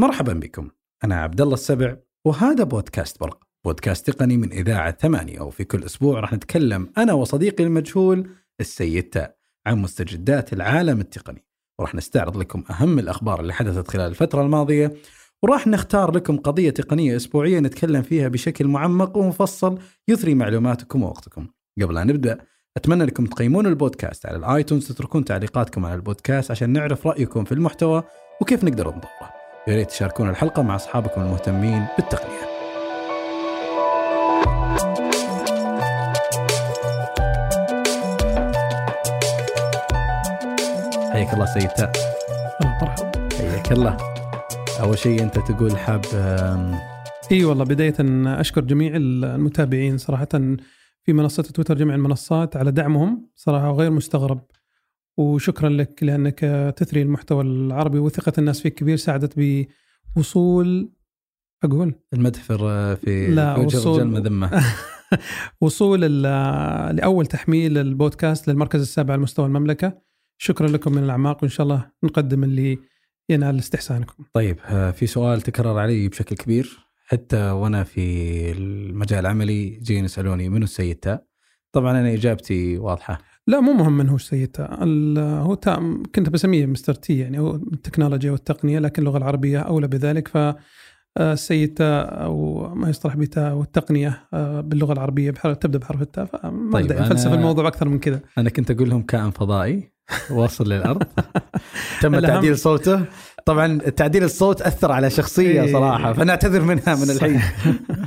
مرحبا بكم. أنا عبد الله السبع وهذا بودكاست برق. بودكاست تقني من إذاعة ثمانية وفي كل أسبوع راح نتكلم أنا وصديقي المجهول السيد تاء عن مستجدات العالم التقني. وراح نستعرض لكم أهم الأخبار اللي حدثت خلال الفترة الماضية وراح نختار لكم قضية تقنية أسبوعية نتكلم فيها بشكل معمق ومفصل يثري معلوماتكم ووقتكم. قبل أن نبدأ أتمنى لكم تقيمون البودكاست على الآيتونز تتركون تعليقاتكم على البودكاست عشان نعرف رأيكم في المحتوى وكيف نقدر نطوره. يا ريت تشاركون الحلقة مع أصحابكم المهتمين بالتقنية. حياك الله سيد تاء. مرحبا حياك الله. أول شيء أنت تقول حاب إي والله بداية أشكر جميع المتابعين صراحة في منصة تويتر جميع المنصات على دعمهم صراحة وغير مستغرب. وشكرا لك لأنك تثري المحتوى العربي وثقة الناس فيك كبير ساعدت بوصول أقول؟ المدح في في لا، في وجه وصول- مذمة وصول لأول تحميل البودكاست للمركز السابع على مستوى المملكة. شكرا لكم من الأعماق وإن شاء الله نقدم اللي ينال استحسانكم. طيب آه، في سؤال تكرر علي بشكل كبير. حتى وأنا في المجال العملي جايين يسألوني منو السيد تاء؟ طبعا أنا إجابتي واضحة. لا مو مهم من هو ال- هو كنت بسميه مستر تي يعني هو التكنولوجيا والتقنية لكن اللغة العربية أولى بذلك. ف السيد تاء أو ما يصطلح بتاء والتقنيه آه، باللغة العربية بحرف تبدأ بحرف التاء. فما طيب، أنا- نفلسف الموضوع أكثر من كذا. أنا كنت أقول لهم كائن فضائي واصل للأرض. تم تعديل صوته. طبعا تعديل الصوت أثر على شخصية إيه. صراحة فنعتذر منها من الحين.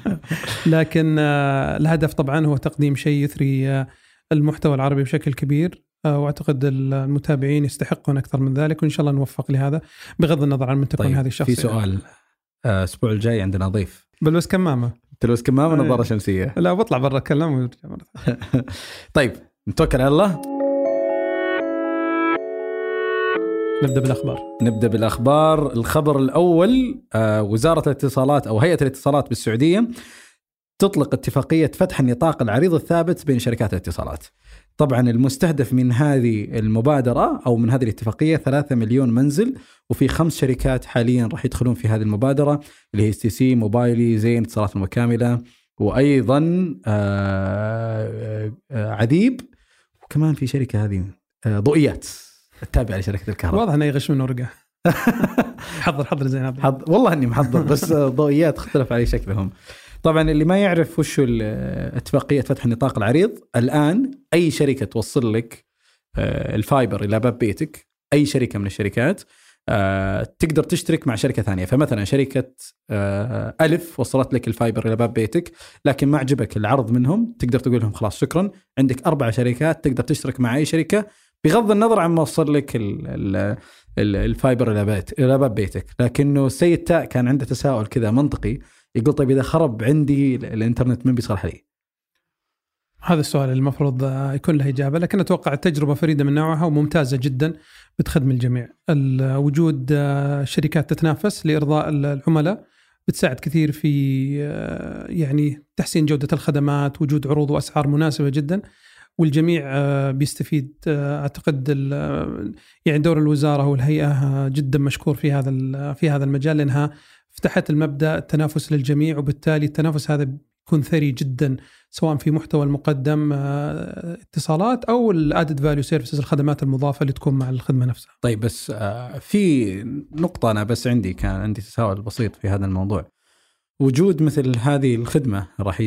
لكن آه، الهدف طبعا هو تقديم شيء يثري آه، المحتوى العربي بشكل كبير آه، وأعتقد المتابعين يستحقون أكثر من ذلك وإن شاء الله نوفق لهذا بغض النظر عن من تكون طيب هذه الشخصية. في سؤال آه، الأسبوع الجاي عندنا ضيف. بلبس كمامة. تلبس كمامة إيه. ونظاره شمسية. لا بطلع برا أتكلم. طيب نتوكل على الله. نبدأ بالأخبار. نبدأ بالأخبار. الخبر الأول آه، وزارة الاتصالات أو هيئة الاتصالات بالسعودية تطلق اتفاقية فتح النطاق العريض الثابت بين شركات الاتصالات. طبعا المستهدف من هذه المبادرة أو من هذه الاتفاقية 3 مليون منزل وفي خمس شركات حاليا راح يدخلون في هذه المبادرة اللي هي STC، موبايلي، زين، اتصالات المتكاملة وأيضا آه، آه، عذيب وكمان في شركة هذه آه، ضوئيات التابعة لشركة الكهرباء. واضح إنه يغش من ورقة حضر حضر زين هذا حض... والله إني محضر بس ضوئيات اختلف علي شكلهم. طبعا اللي ما يعرف وش اتفاقيه فتح النطاق العريض الآن أي شركة توصل لك آه، ال fiber إلى باب بيتك أي شركة من الشركات آه، تقدر تشترك مع شركة ثانية. فمثلا شركة آه، ألف وصلت لك ال fiber إلى باب بيتك لكن ما عجبك العرض منهم تقدر تقول لهم خلاص شكرا عندك أربع شركات تقدر تشترك مع أي شركة بغض النظر عن ما وصل لك ال ال ال- الفايبر إلى إلى باب بيتك. لكنه السيد تاء كان عنده تساؤل كذا منطقي يقول طيب إذا خرب عندي ال- الإنترنت من بيصلح لي؟ هذا السؤال المفروض آه، يكون له إجابة لكن أتوقع التجربة فريدة من نوعها وممتازة جدا بتخدم الجميع ال- وجود آه، شركات تتنافس لإرضاء ال- العملاء بتساعد كثير في آه، يعني تحسين جودة الخدمات وجود عروض وأسعار مناسبة جدا والجميع آه، بيستفيد آه، أعتقد يعني دور الوزارة والهيئة آه، جدا مشكور في هذا في هذا المجال لأنها فتحت المبدأ التنافس للجميع وبالتالي التنافس هذا بيكون ثري جدا سواء في محتوى المقدم آه، اتصالات أو ال added value services الخدمات المضافة اللي تكون مع الخدمة نفسها. طيب بس آه، في نقطة أنا بس عندي كان عندي تساؤل بسيط في هذا الموضوع. وجود مثل هذه الخدمة راح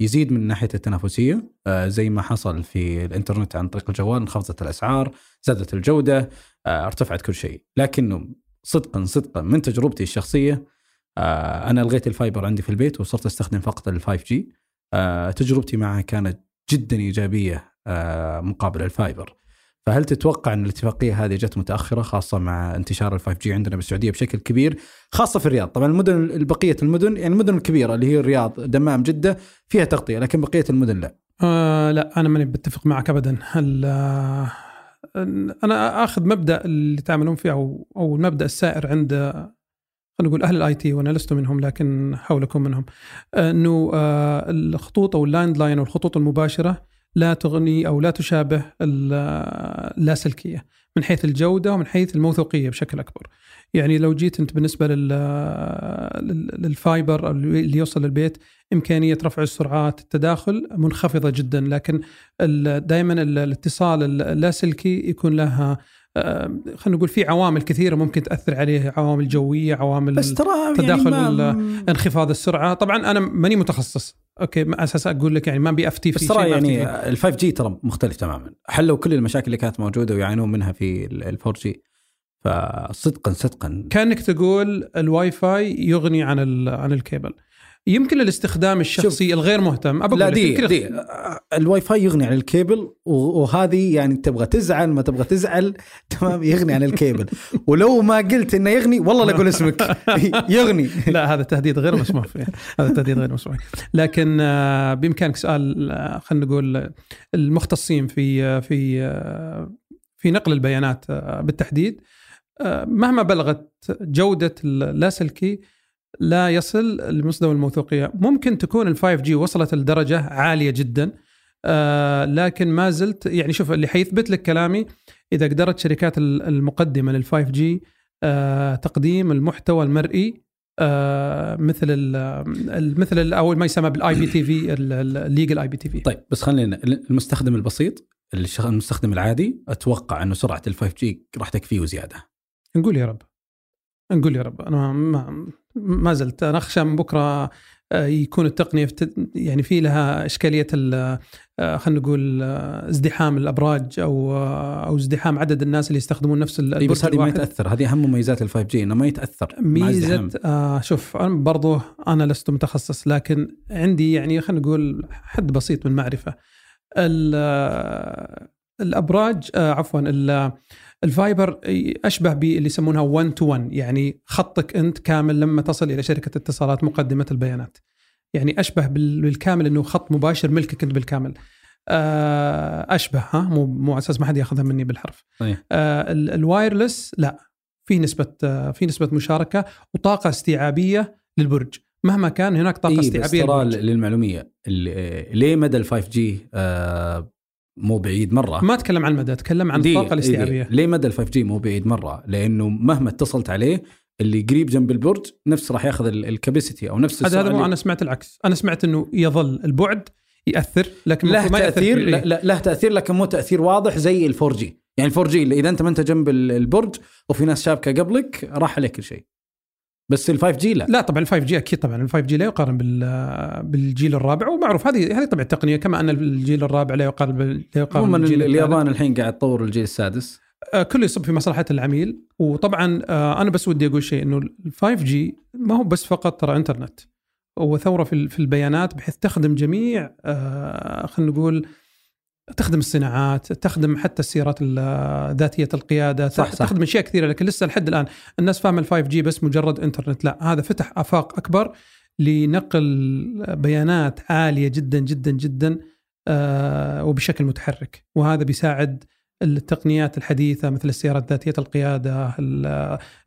يزيد من ناحية التنافسية آه، زي ما حصل في الإنترنت عن طريق الجوال انخفضت الأسعار زادت الجودة آه، ارتفعت كل شيء لكنه صدقا صدقا من تجربتي الشخصية آه، أنا ألغيت ال fiber عندي في البيت وصرت أستخدم فقط ال 5 G تجربتي معها كانت جدا إيجابية آه، مقابل ال fiber. فهل تتوقع أن الاتفاقية هذه جت متأخرة خاصة مع انتشار ال 5 G عندنا بالسعودية بشكل كبير خاصة في الرياض؟ طبعا المدن البقيه المدن يعني المدن الكبيرة اللي هي الرياض دمام جدة فيها تغطية لكن بقية المدن لا. آه لا أنا ماني بتفق معك ابدا. آه، أنا آخذ مبدأ اللي تعملون فيه أو أو المبدأ السائر عند خلينا نقول أهل ال IT وأنا لست منهم لكن حولكم منهم أنه آه، الخطوط أو ال landline أو الخطوط المباشرة لا تغني أو لا تشابه اللاسلكيه من حيث الجودة ومن حيث الموثوقية بشكل أكبر. يعني لو جيت انت بالنسبة لل fiber اللي يوصل للبيت إمكانية رفع السرعات التداخل منخفضة جدا لكن دائما الاتصال اللاسلكي يكون لها خلينا نقول في عوامل كثيرة ممكن تأثر عليه عوامل جوية عوامل بس ترى تداخل يعني انخفاض السرعة. طبعا أنا ماني متخصص أوكي على أساس أقول لك يعني ما بيفتي في بس ترى يعني ال 5 G ترى مختلف تماما. حلوا كل المشاكل اللي كانت موجودة ويعانون منها في ال 4 G فصدقا صدقا. كأنك تقول الواي فاي يغني عن عن الكيبل. يمكن الاستخدام الشخصي الغير مهتم. أبقى لا دي, دي الواي فاي يغني عن الكيبل وهذه يعني تبغى تزعل ما تبغى تزعل تمام يغني عن الكيبل. ولو ما قلت إنه يغني والله لا أقول اسمك. يغني. لا هذا تهديد غير مسموح فيه. هذا تهديد غير مسموح. لكن آه، بإمكانك سؤال آه، خلينا نقول المختصين في آه، في في نقل البيانات بالتحديد. مهما بلغت جودة اللاسلكي لا يصل لمستوى الموثوقية. ممكن تكون ال 5 جي وصلت لدرجة عالية جدا آه لكن ما زلت يعني شوف اللي حيثبت لك كلامي إذا قدرت شركات المقدمة لل 5 جي آه تقديم المحتوى المرئي آه مثل مثل أو ما يسمى بال IP TV ال legal IPTV طيب بس خلينا المستخدم البسيط المستخدم العادي أتوقع إنه سرعة ال 5 G راح تكفيه وزياده نقول يا رب. نقول يا رب. أنا ما ما زلت. أنا أخشى من بكرة آه، يكون التقنية يعني في لها إشكالية آه، خلينا نقول آه، ازدحام الأبراج أو أو ازدحام عدد الناس اللي يستخدمون نفس البرج بس هذه ما يتأثر. هذه أهم مميزات ال 5 G إنه ما يتأثر ميزة آه شوف أنا برضو أنا لست متخصص لكن عندي يعني خلينا نقول حد بسيط من معرفة. الأبراج آه عفوا ال fiber أشبه باللي يسمونها 1 to 1 يعني خطك أنت كامل لما تصل إلى شركة اتصالات مقدمة البيانات. يعني أشبه بالكامل إنه خط مباشر ملكك أنت بالكامل. آه، أشبه ها مو مو على أساس ما حد ياخذها مني بالحرف. طيب. آه ال wireless لا في نسبة آه في نسبة مشاركة وطاقة استيعابية للبرج. مهما كان هناك طاقة إيه استيعابية بس ترى للمعلومية ليه مدى ال 5 G آه مو بعيد مرة. ما أتكلم عن المدى أتكلم عن الطاقة الاستيعابية. ليه مدى ال 5 G مو بعيد مرة؟ لأنه مهما اتصلت عليه اللي قريب جنب البرج نفس راح ياخذ ال capacity أو نفس هذا هذا أنا سمعت العكس. أنا سمعت إنه يظل البعد يأثر لكن له ما تأثير له, له تأثير لكن مو تأثير واضح زي ال 4 G يعني ال 4 G إذا أنت ما أنت جنب البرج وفي ناس شابكة قبلك راح عليك كل شيء بس ال 5 G لا. لا طبعا ال 5 G أكيد طبعا. ال 5 G لا يقارن بالجيل الرابع. ومعروف هذه هذه طبعا التقنية كما أن الجيل الرابع لا يقارن لا يقارن بالجيل اليابان الحين قاعد تطور الجيل السادس. آه، كله يصب في مصلحة العميل. وطبعا آه، أنا بس ودي أقول شيء إنه ال 5 G ما هو بس فقط ترى إنترنت. هو ثورة في البيانات بحيث تخدم جميع آه، خلينا نقول تخدم الصناعات تخدم حتى السيارات ذاتية القيادة صح صح. تخدم أشياء كثيرة لكن لسه لحد الآن الناس فاهمة ال 5 جي بس مجرد إنترنت لا هذا فتح آفاق أكبر لنقل بيانات عالية جدا جدا جدا آه وبشكل متحرك وهذا بيساعد التقنيات الحديثة مثل السيارات ذاتيه القيادة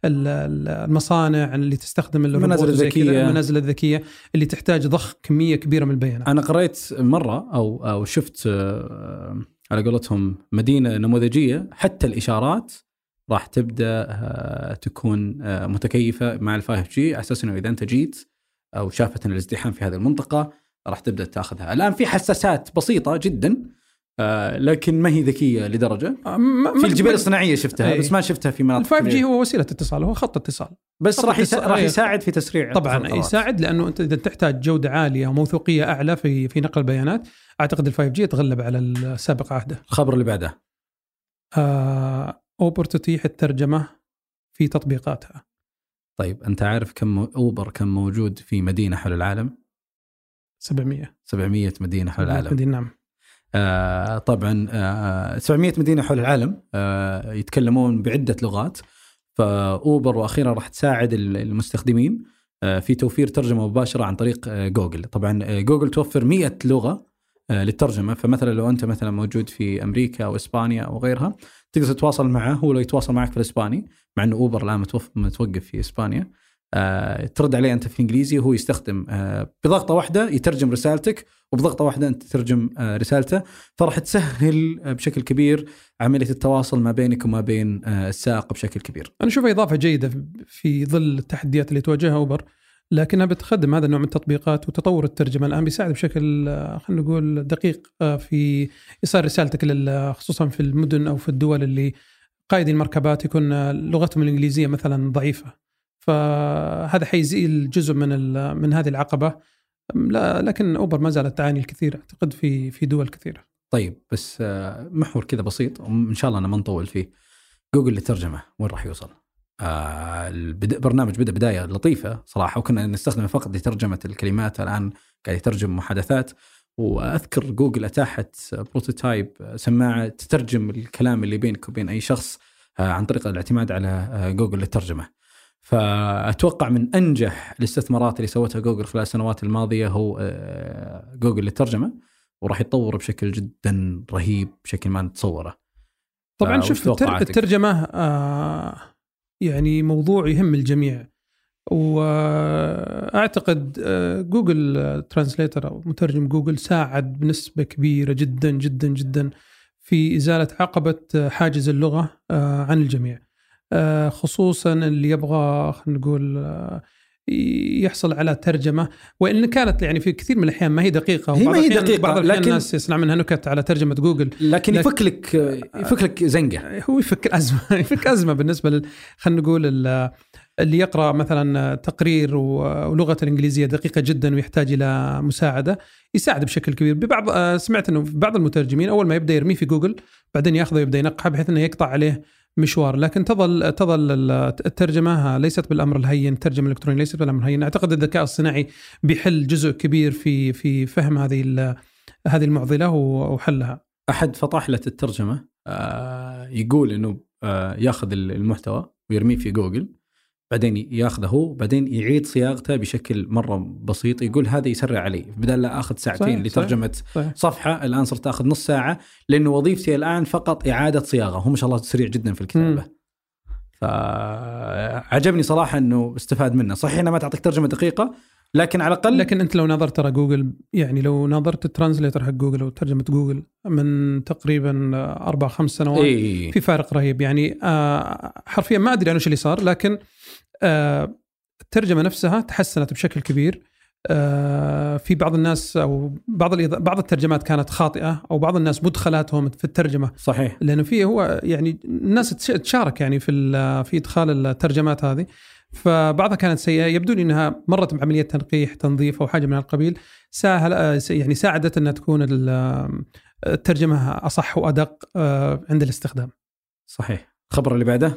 المصانع اللي تستخدم المنازل الذكية. المنازل الذكية اللي تحتاج ضخ كمية كبيرة من البيانات. أنا قريت مرة أو أو شفت آه، على قولتهم مدينة نموذجية حتى الإشارات راح تبدأ آه، تكون آه، متكيفة مع ال 5 جي على أساس إنه إذا أنت جيت أو شافت إن الازدحام في هذه المنطقة راح تبدأ تأخذها. الآن في حساسات بسيطة جدا آه لكن ما هي ذكية لدرجة. آه في الجبال الصناعية شفتها إيه. بس ما شفتها في مناطق 5 جي هو وسيلة اتصال هو خط اتصال. بس راح يسا... راح يساعد في تسريع طبعا يساعد لأنه أنت إذا تحتاج جودة عالية وموثوقية أعلى في في نقل البيانات أعتقد ال 5 جي يتغلب على السابق عهده. الخبر اللي بعده. آه أوبر تتيح الترجمة في تطبيقاتها. طيب أنت عارف كم أوبر كم موجود في مدينة حول العالم؟ 700 700 مدينة حول العالم. مدينة نعم. آه طبعا آه 700 مدينة حول العالم آه يتكلمون بعدة لغات. فأوبر وأخيرا راح تساعد المستخدمين آه في توفير ترجمة مباشرة عن طريق آه جوجل. طبعا آه جوجل توفر 100 لغة آه للترجمة. فمثلا لو أنت مثلا موجود في أمريكا أو إسبانيا أو غيرها تقدر تتواصل معه هو لو يتواصل معك في الإسباني مع إنه أوبر الآن متوقف في إسبانيا. آه، ترد عليه أنت في إنجليزي وهو يستخدم آه، بضغطة واحدة يترجم رسالتك وبضغطة واحدة أنت تترجم آه، رسالته. فراح تسهل آه، بشكل كبير عملية التواصل ما بينك وما بين آه، السائق بشكل كبير. أنا أشوفها إضافة جيدة في ظل التحديات اللي تواجهها أوبر لكنها بتخدم هذا النوع من التطبيقات وتطور الترجمة. الآن بيساعد بشكل آه، خلينا نقول دقيق آه، في إيصال رسالتك خصوصا في المدن أو في الدول اللي قائدي المركبات يكون آه، لغتهم الإنجليزية مثلا ضعيفة. فهذا حيزيل جزء من من هذه العقبة لا لكن أوبر ما زالت تعاني الكثير أعتقد في في دول كثيرة طيب بس آه، محور كذا بسيط وإن شاء الله أنا ما نطول فيه. جوجل للترجمة وين راح يوصل؟ آه البدء برنامج بدأ بداية لطيفة صراحة وكنا نستخدمه فقط لترجمة الكلمات الآن قاعد يترجم محادثات وأذكر جوجل أتاحت prototype سماعة تترجم الكلام اللي بينك وبين أي شخص آه عن طريق الاعتماد على آه جوجل للترجمة. فأتوقع من أنجح الاستثمارات اللي سوتها جوجل خلال السنوات الماضية هو آه جوجل للترجمة وراح يتطور بشكل جدا رهيب بشكل ما نتصوره. طبعا آه، شوف؟ الترجمة آه يعني موضوع يهم الجميع واعتقد آه Google Translator أو مترجم جوجل ساعد بنسبة كبيرة جدا جدا جدا في إزالة عقبة آه، حاجز اللغة آه عن الجميع آه خصوصا اللي يبغى خلينا نقول آه يحصل على ترجمة. وإن كانت يعني في كثير من الأحيان ما هي دقيقة هي ما هي دقيقة، بعض لكن- الناس يصنع منها نكت على ترجمة جوجل. لكن لك- يفك لك يفك لك زنقه هو يفك أزمة يفك أزمة بالنسبة لل خلينا نقول ال- اللي يقرأ مثلا تقرير ولغة الإنجليزية دقيقة جدا ويحتاج إلى مساعدة يساعد بشكل كبير. ببعض آه، سمعت إنه بعض المترجمين أول ما يبدأ يرميه في جوجل بعدين يأخذه يبدا ينقحه بحيث إنه يقطع عليه مشوار. لكن تظل تظل ال- الترجمة ليست بالأمر الهين الترجمة الإلكترونية ليست بالأمر الهين. أعتقد الذكاء الصناعي بيحل جزء كبير في في فهم هذه هذه المعضلة وحلها. أحد فطاحلة الترجمة آه، يقول إنه آه، ياخذ المحتوى ويرميه في جوجل. بعدين ياخذه بعدين يعيد صياغته بشكل مرة بسيط يقول هذا يسرع علي بدل لا أخذ ساعتين صحيح، لترجمة صحيح. صفحة الآن صرت أخذ نص ساعة لأنه وظيفتي الآن فقط إعادة صياغة هو ما شاء الله سريع جدا في الكتابة. فعجبني صراحة إنه استفاد منه. صحيح انها ما تعطيك ترجمة دقيقة لكن على الأقل لكن أنت لو نظرت ترى جوجل يعني لو نظرت ال translator حق جوجل أو ترجمة جوجل من تقريبا أربع خمس سنوات إيه. في فارق رهيب. يعني آه حرفيا ما أدري أنا إيش اللي صار لكن الترجمة نفسها تحسنت بشكل كبير. آه في بعض الناس أو بعض الإض- بعض الترجمات كانت خاطئة أو بعض الناس مدخلاتهم في الترجمة. صحيح. لأنه في هو يعني الناس تش- تشارك يعني في ال- في إدخال الترجمات هذه. فبعضها كانت سيئة. يبدو لي إنها مرت بعملية تنقيح تنظيف أو حاجة من القبيل سهل آه، يعني ساعدت أنها تكون ال- الترجمة أصح وأدق آه، عند الاستخدام. صحيح. الخبر اللي بعده؟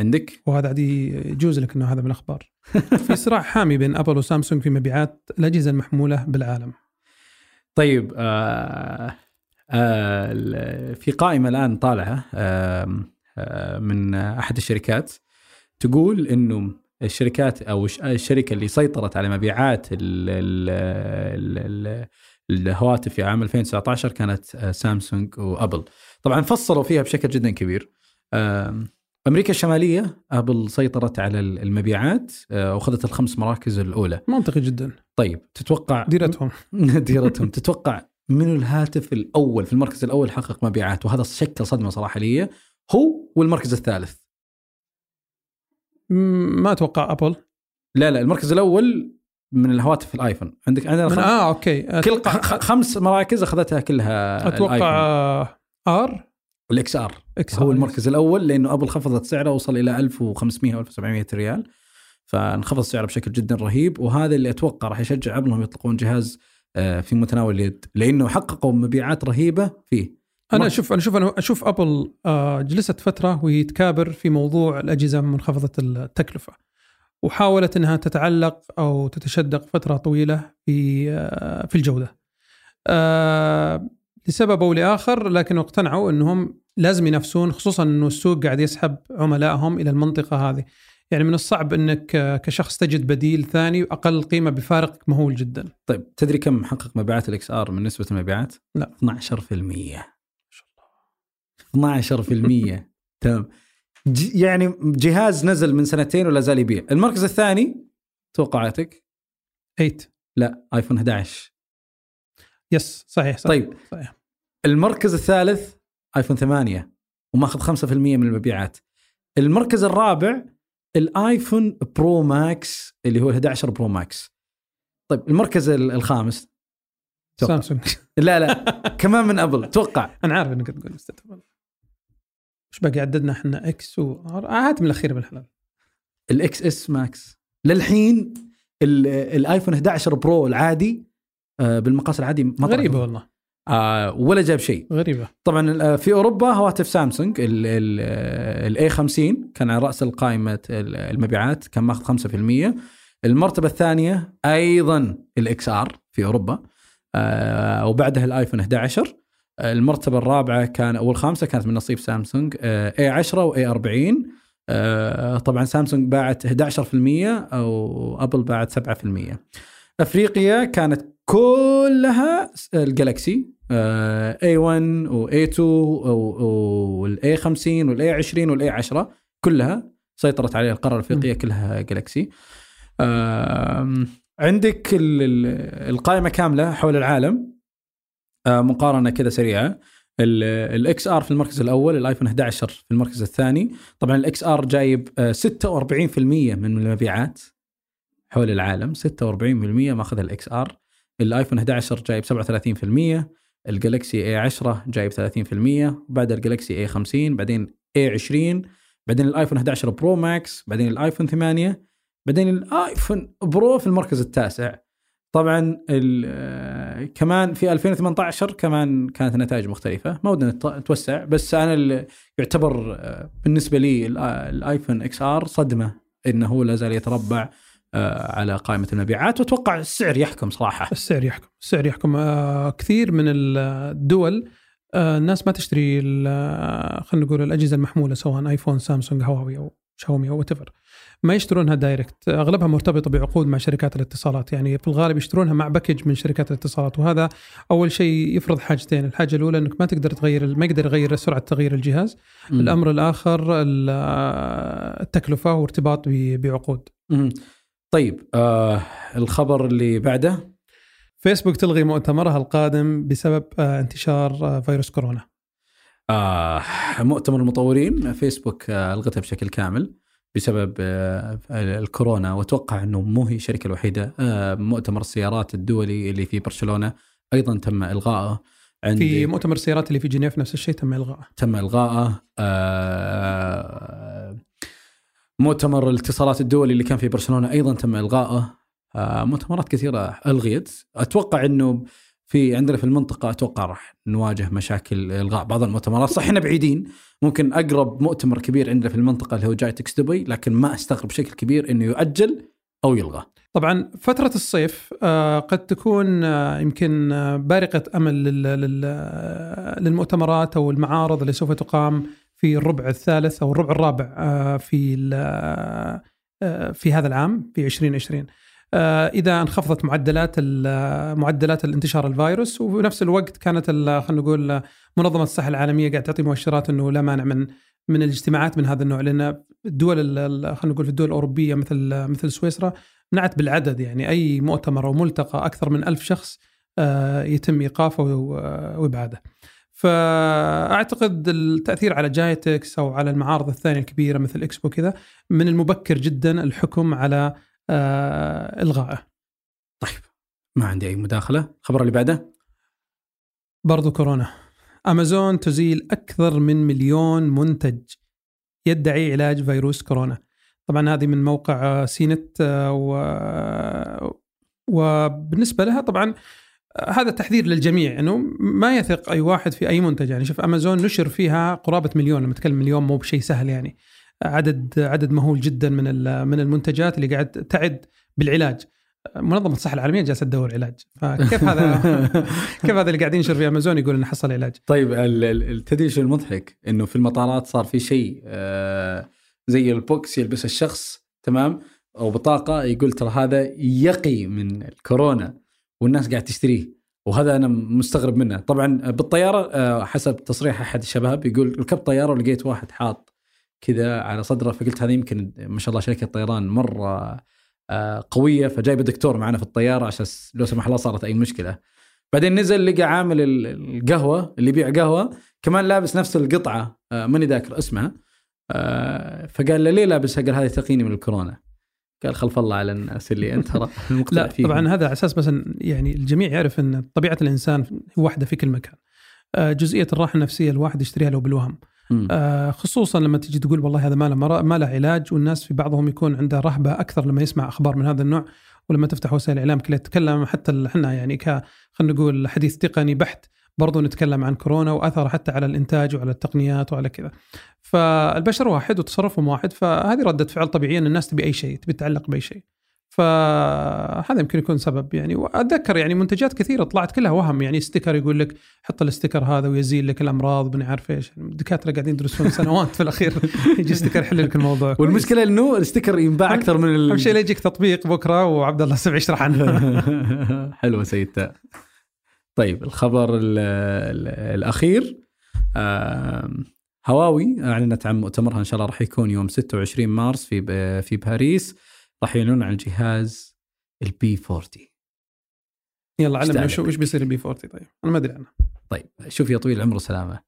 عندك وهذا عاد يجوز لك إنه هذا من الاخبار في صراع حامي بين أبل وسامسونج في مبيعات الأجهزة المحمولة بالعالم طيب آه آه في قائمة الآن طالعة آه آه من أحد الشركات تقول إنه الشركات أو الش- الشركة اللي سيطرت على مبيعات ال ال ال ال الهواتف في عام 2019 كانت آه، سامسونج وأبل. طبعا فصلوا فيها بشكل جدا كبير. أمريكا الشمالية أبل سيطرت على المبيعات آه، وأخذت الخمس مراكز الأولى. منطقي جدا. طيب تتوقع ديرتهم. ديرتهم. تتوقع من الهاتف الأول في المركز الأول حقق مبيعات؟ وهذا شكل صدمة صراحة لي. هو والمركز الثالث. ما أتوقع أبل. لا لا المركز الأول من الهواتف الآيفون. عندك عندنا من خم... آه أوكي. كل خمس مراكز أخذتها كلها أتوقع آه، R. ال XR هو. المركز الأول لأنه ابل خفضت سعره وصل إلى 1500 أو 1700 ريال. فانخفض سعره بشكل جدا رهيب. وهذا اللي أتوقع راح يشجع ابل انهم يطلقون جهاز آه، في متناول اليد. لأنه حققوا مبيعات رهيبة فيه. أنا أشوف أنا أشوف أنا أشوف Apple آه، جلست فترة وهي تكابر في موضوع الأجهزة منخفضة التكلفة. وحاولت إنها تتعلق أو تتشدق فترة طويلة في آه، في الجودة. لسبب أو لآخر لكن اقتنعوا إنهم لازم ينافسون خصوصا إنه السوق قاعد يسحب عملائهم إلى المنطقة هذه. يعني من الصعب إنك كشخص تجد بديل ثاني أقل قيمة بفارق مهول جدا. طيب تدري كم حقق مبيعات ال XR من نسبة المبيعات؟ لا. 12% ما شاء الله 12% تمام يعني جهاز نزل من سنتين ولا زال يبيع المركز الثاني توقعاتك 8 لا آيفون 11 yes صحيح صحيح طيب. صحيح. المركز الثالث ايفون 8 وماخذ 5% من المبيعات. المركز الرابع الايفون Pro Max اللي هو ال 11 Pro Max طيب المركز ال- الخامس. سامسونج. لا لا كمان من أبل توقع. أنا عارف إنك تقول مستقبل إيش باقي عددنا إحنا؟ X و هات من الأخير بالحلال. ال XS Max للحين ال- الايفون 11 Pro العادي آه، بالمقاس العادي ما طلع غريبة فوق. والله. آه، ولا جاب شيء. غريبة. طبعا آه، في أوروبا هواتف سامسونج ال A 50 كان على رأس القائمة ال- المبيعات كان ماخذ 5% المرتبة الثانية أيضا ال XR في أوروبا آه، وبعدها الايفون 11 آه، المرتبة الرابعة كان أو الخامسه كانت من نصيب سامسونج A 10 و A 40 آه، طبعا سامسونج باعت 11% أو أبل باعت 7% أفريقيا كانت كلها الجالكسي اي 1 واي 2 والاي 50 والاي 20 والاي 10 كلها سيطرت عليها القارة الأفريقية كلها Galaxy آم، عندك ال- ال- القائمة كاملة حول العالم آه، مقارنة كذا سريعة. ال XR في المركز الأول الايفون 11 في المركز الثاني. طبعا ال XR جايب آه، 46% من المبيعات حول العالم 46% ماخذها ال XR الايفون 11 جايب 37% ال Galaxy A 10 جايب 30% وبعد ال Galaxy A 50 بعدين A 20 بعدين الايفون 11 Pro Max بعدين الايفون 8 بعدين الايفون Pro في المركز التاسع. طبعا آه، كمان في 2018 كمان كانت النتائج مختلفة. ما ودنا نت- نتوسع بس أنا يعتبر آه، بالنسبة لي آه، الايفون XR صدمة إنه هو لا زال يتربع على قائمة المبيعات. وأتوقع السعر يحكم صراحة. السعر يحكم. السعر يحكم. آه كثير من الدول آه الناس ما تشتري آه، خلينا نقول الأجهزة المحمولة سواء آيفون سامسونج هواوي أو شاومي أو what ما يشترونها direct أغلبها مرتبطة بعقود مع شركات الاتصالات. يعني في الغالب يشترونها مع package من شركات الاتصالات. وهذا أول شيء يفرض حاجتين. الحاجة الأولى إنك ما تقدر تغير ما يقدر يغير سرعة تغيير الجهاز. مم. الأمر الآخر ال- آه، التكلفة وارتباط بعقود. مم. طيب آه الخبر اللي بعده. فيسبوك تلغي مؤتمرها القادم بسبب آه، انتشار آه، فيروس كورونا. آه مؤتمر المطورين فيسبوك آه الغته بشكل كامل بسبب آه الكورونا وأتوقع أنه مو هي الشركة الوحيدة. آه مؤتمر السيارات الدولي اللي في برشلونة أيضا تم الغائه عندي في مؤتمر السيارات اللي في جنيف نفس الشيء تم الغائه تم الغائه آه مؤتمر الاتصالات الدولي اللي كان في برشلونة أيضا تم إلغائه. آه مؤتمرات كثيرة ألغيت. أتوقع إنه في عندنا في المنطقة أتوقع راح نواجه مشاكل إلغاء بعض المؤتمرات. صح إحنا بعيدين. ممكن أقرب مؤتمر كبير عندنا في المنطقة اللي هو جايتكس دبي لكن ما أستغرب بشكل كبير إنه يؤجل أو يلغى. طبعا فترة الصيف آه، قد تكون آه، يمكن بارقة أمل لل- لل- للمؤتمرات أو المعارض اللي سوف تقام في الربع الثالث أو الربع الرابع آه، في آه، آه، في هذا العام في 2020 آه، إذا انخفضت معدلات معدلات الانتشار الفيروس وفي نفس الوقت كانت خلينا نقول آه، منظمة الصحة العالمية قاعد تعطي مؤشرات أنه لا مانع من من الاجتماعات من هذا النوع لأن الدول ال- ال- خلينا نقول في الدول الأوروبية مثل مثل سويسرا نعت بالعدد يعني أي مؤتمر أو ملتقى أكثر من ألف شخص يتم إيقافه وإبعاده. فأعتقد التأثير على جايتكس أو على المعارض الثانية الكبيرة مثل إكسبو كذا من المبكر جدا الحكم على آه، إلغائه. طيب ما عندي أي مداخلة الخبر اللي بعده برضو كورونا. أمازون تزيل أكثر من مليون منتج يدعي علاج فيروس كورونا. طبعا هذه من موقع آه، سينت آه، و وبالنسبة لها طبعا آه، هذا تحذير للجميع إنه ما يثق أي واحد في أي منتج. يعني شوف امازون نشر فيها قرابة مليون لما نتكلم مليون مو بشيء سهل يعني. عدد عدد مهول جدا من من المنتجات اللي قاعد تعد بالعلاج. منظمة الصحة العالمية جالسة تدور علاج. فكيف هذا كيف هذا اللي قاعد ينشر في امازون يقول إنه حصل علاج؟ طيب تدري شو المضحك؟ إنه في المطارات صار في شيء آه زي البوكس يلبس الشخص تمام؟ أو بطاقة يقول ترى هذا يقي من الكورونا. والناس قاعد تشتريه. وهذا أنا مستغرب منه، طبعا بالطيارة آه حسب تصريح أحد الشباب يقول ركبت طيارة ولقيت واحد حاط كذا على صدره فقلت هذه يمكن ما شاء الله شركة طيران مرة آه، قوية فجايبه دكتور معنا في الطيارة عشان لو سمح الله صارت أي مشكلة. بعدين نزل لقى عامل القهوة اللي يبيع قهوة كمان لابس نفس القطعة آه، ماني ذاكر اسمها فقال له ليه لابسها؟ قال هذه تقيني من الكورونا. قال خلف الله على الناس اللي أنت لا فيهم. طبعا هذا على أساس بس يعني الجميع يعرف إن طبيعة الإنسان واحدة في كل مكان. جزئية الراحة النفسية الواحد يشتريها لو بالوهم. آه خصوصا لما تجي تقول والله هذا ما له ما له علاج والناس في بعضهم يكون عنده رهبة أكثر لما يسمع أخبار من هذا النوع ولما تفتح وسائل الاعلام كلها تتكلم حتى إحنا يعني ك خلينا نقول حديث تقني بحت برضو نتكلم عن كورونا وأثر حتى على الإنتاج وعلى التقنيات وعلى كذا. فالبشر واحد وتصرفهم واحد فهذه ردة فعل طبيعية إن الناس تبي أي شيء تبي تتعلق بأي شيء. فهذا يمكن يكون سبب يعني وأتذكر يعني منتجات كثيرة طلعت كلها وهم يعني ستيكر يقول لك حط ال sticker هذا ويزيل لك الأمراض من عارف إيش الدكاترة قاعدين يدرسون سنوات في الأخير يجي sticker يحل لك الموضوع والمشكلة إنه ال sticker ينباع أكثر من. أهم شيء يجيك تطبيق بكرة وعبد الله السبع يشرح عنه حلوة سيد طيب الخبر ال ال الأخير هواوي أعلنت عن مؤتمرها إن شاء الله راح يكون يوم 26 مارس في في باريس. راح يعلنون عن الجهاز ال P 40 يلا علمنا شو إيش بيصير ال P 40 طيب؟ أنا ما أدري عنه. طيب شوف يا طويل العمر والسلامه